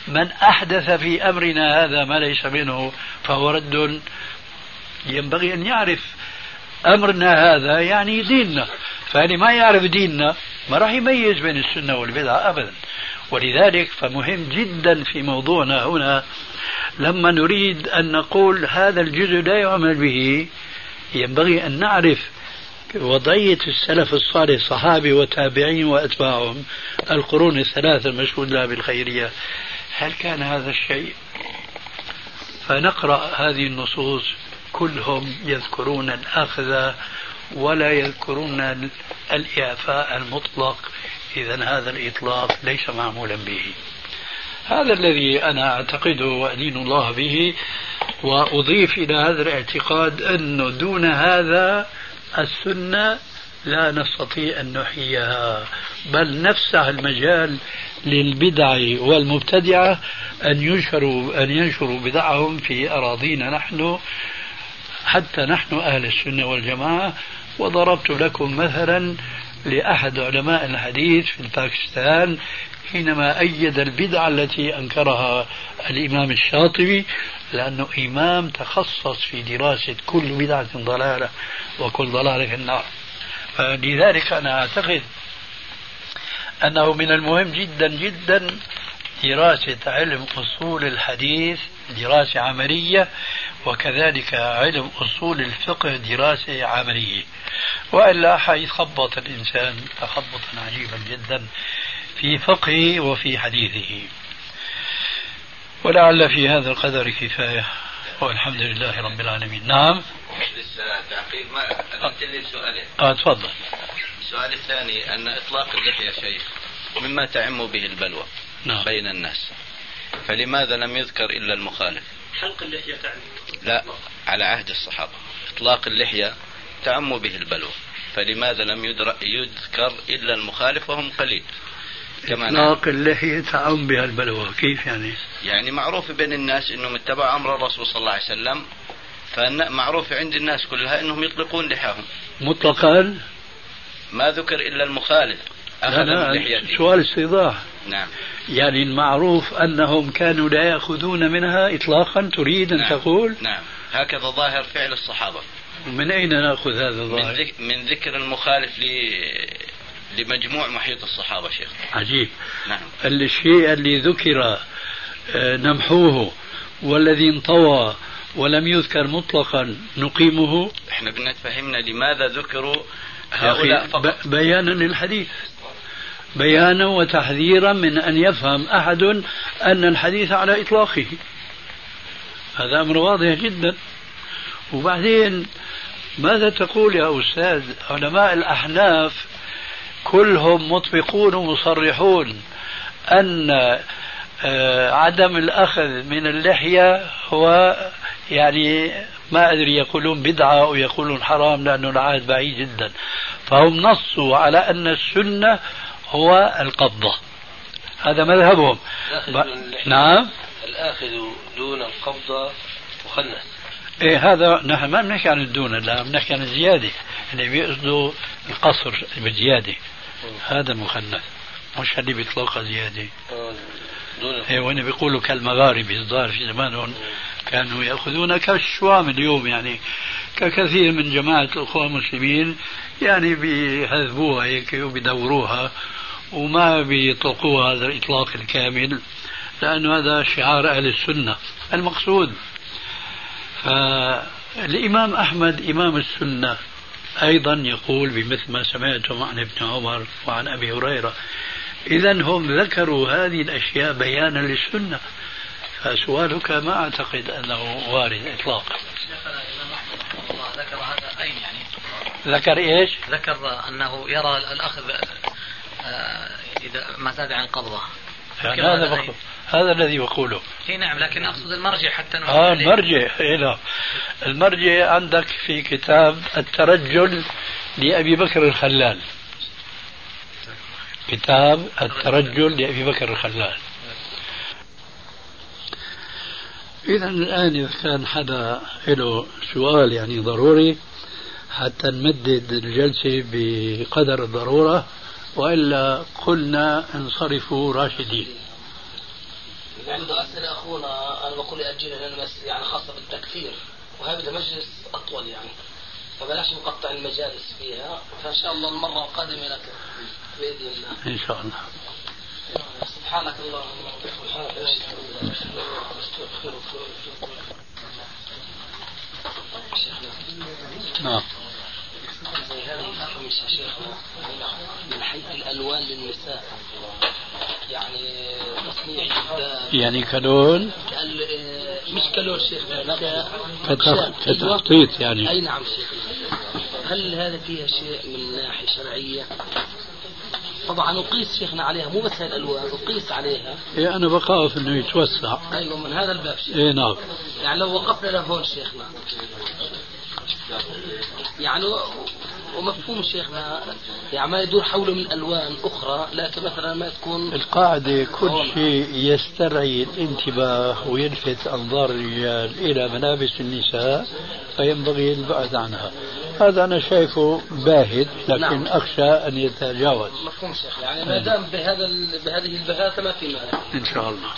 من أحدث في أمرنا هذا ما ليس منه فهو رد. ينبغي أن يعرف أمرنا هذا يعني ديننا. فاللي ما يعرف ديننا ما راح يميز بين السنة والبدعة أبدا. ولذلك فمهم جدا في موضوعنا هنا لما نريد أن نقول هذا الجزء لا يعمل به ينبغي أن نعرف وضعية السلف الصالح صحابي وتابعين وأتباعهم. القرون الثلاثة المشهود لها بالخيرية. هل كان هذا الشيء؟ فنقرأ هذه النصوص كلهم يذكرون الأخذ ولا يذكرون الإعفاء المطلق. إذا هذا الإطلاق ليس معمولا به. هذا الذي أنا أعتقده وأدين الله به وأضيف إلى هذا الاعتقاد أنه دون هذا السنة لا نستطيع أن نحييها بل نفسح المجال للبدع والمبتدعة أن ينشروا أن ينشروا بدعهم في أراضينا نحن حتى نحن أهل السنة والجماعة. وضربت لكم مثلا لأحد علماء الحديث في باكستان حينما أيد البدعة التي أنكرها الإمام الشاطبي لأنه إمام تخصص في دراسة كل بدعة ضلالة وكل ضلالة في النار. فلذلك أنا أعتقد أنه من المهم جدا جدا دراسة علم أصول الحديث دراسة عملية وكذلك علم أصول الفقه دراسة عملية. وإلا حيتخبط الإنسان تخبطا عجيبا جدا في فقهه وفي حديثه. ولعل في هذا القدر كفاية. والحمد لله رب العالمين. نعم. لسه تعقيب ما لي سؤالين آه تفضل. السؤال الثاني أن إطلاق اللحية شيخ مما تعم به البلوى نعم. بين الناس. فلماذا لم يذكر إلا المخالف؟ حلق اللحية تعني لا على عهد الصحابة. إطلاق اللحية تعم به البلوى. فلماذا لم يذكر إلا المخالف وهم قليل؟ كما إطلاق اللحية تعم بها البلوى. كيف يعني؟ يعني معروف بين الناس أنهم اتبعوا أمر الرسول صلى الله عليه وسلم فمعروف عند الناس كلها أنهم يطلقون لحاهم. مطلقا؟ ما ذكر إلا المخالف. أخذ لا لا سؤال استيضاح. نعم. يعني المعروف أنهم كانوا لا يأخذون منها إطلاقا تريد أن نعم. تقول؟ نعم. هكذا ظاهر فعل الصحابة. من أين نأخذ هذا الظاهر؟ من, ذك من ذكر المخالف ل... لمجموع محيط الصحابة شيخ. عجيب. نعم. الشيء اللي ذكر آه، نمحوه والذي انطوى ولم يذكر مطلقا نقيمه. إحنا بدنا تفهمنا لماذا ذكروا هؤلاء فقط. بيانا للحديث. بيانا وتحذيرا من أن يفهم أحد أن الحديث على إطلاقه. هذا أمر واضح جدا. وبعدين ماذا تقول يا أستاذ علماء الأحناف كلهم مطبقون ومصرحون أن آه، عدم الأخذ من اللحية هو يعني ما أدري يقولون بدعة أو يقولون حرام لأنه العهد بعيد جدا. فهم نصوا على أن السنة هو القبضة. هذا مذهبهم. ب... نعم. الآخذ دون القبضة مخنث إيه هذا نحن ما بنحكي عن الدون لا بنحكي عن الزيادة. اللي بيقصدوا القصر بالزيادة. هذا مخنث مش اللي بيطلقها زيادة. إيه وأنا بيقولوا كالمغاربة الظاهر في زمانهم كانوا يأخذون كالشوام اليوم يعني ككثير من جماعة الأخوة المسلمين يعني بيهذبوها هيك وبيدوروها وما بيطلقوها هذا الإطلاق الكامل لأنه هذا شعار أهل السنة. المقصود فالإمام أحمد إمام السنة أيضا يقول بمثل ما سمعتم عن ابن عمر وعن أبي هريرة إذا هم ذكروا هذه الأشياء بيانا للسنة فسؤالك ما أعتقد أنه وارد إطلاقا. ذكر هذا أين يعني ذكر إيش؟ ذكر أنه يرى الأخذ آه، إذا ما زاد عن قبضة. يعني هذا. هذا الذي بقوله إي نعم لكن أقصد المرجع حتى آه المرجع إي نعم. المرجع عندك في كتاب الترجل لأبي بكر الخلال. كتاب الترجل لأبي بكر الخلال. إذا الآن إذا كان حدا له سؤال يعني ضروري حتى نمدد الجلسة بقدر الضرورة وإلا قلنا انصرفوا راشدين. عنده أسئلة أخونا أنا بقول يأجلها لأن يعني خاصة بالتكفير. وهذا مجلس أطول يعني. فبلاش نقطع المجالس فيها. فإن شاء الله المرة القادمة لك بإذن الله. إن شاء الله. سبحانك اللهم وبحمدك. نعم. زي الخمس يا شيخنا من حيث الالوان للنساء يعني تصنيع يعني كلون؟ مش كلون شيخنا كتخطيط يعني. أي نعم شيخنا هل هذا فيها شيء من ناحية شرعية؟ طبعا نقيس شيخنا عليها مو بس الألوان نقيس عليها. إيه أنا بخاف إنه يتوسع. أيوه من هذا الباب شيخنا اي نعم. يعني لو وقفنا لهون شيخنا. يعني ومفهوم شيخنا. يعني ما يدور حوله من ألوان أخرى لكن مثلا ما تكون القاعدة كل شيء يسترعي الانتباه ويلفت أنظار الرجال إلى ملابس النساء فينبغي البعد عنها. هذا أنا شايفه باهت لكن نعم. أخشى أن يتجاوز. مفهوم شيخ. يعني ما دام بهذا بهذه البهاته ما في مانع. إن شاء الله.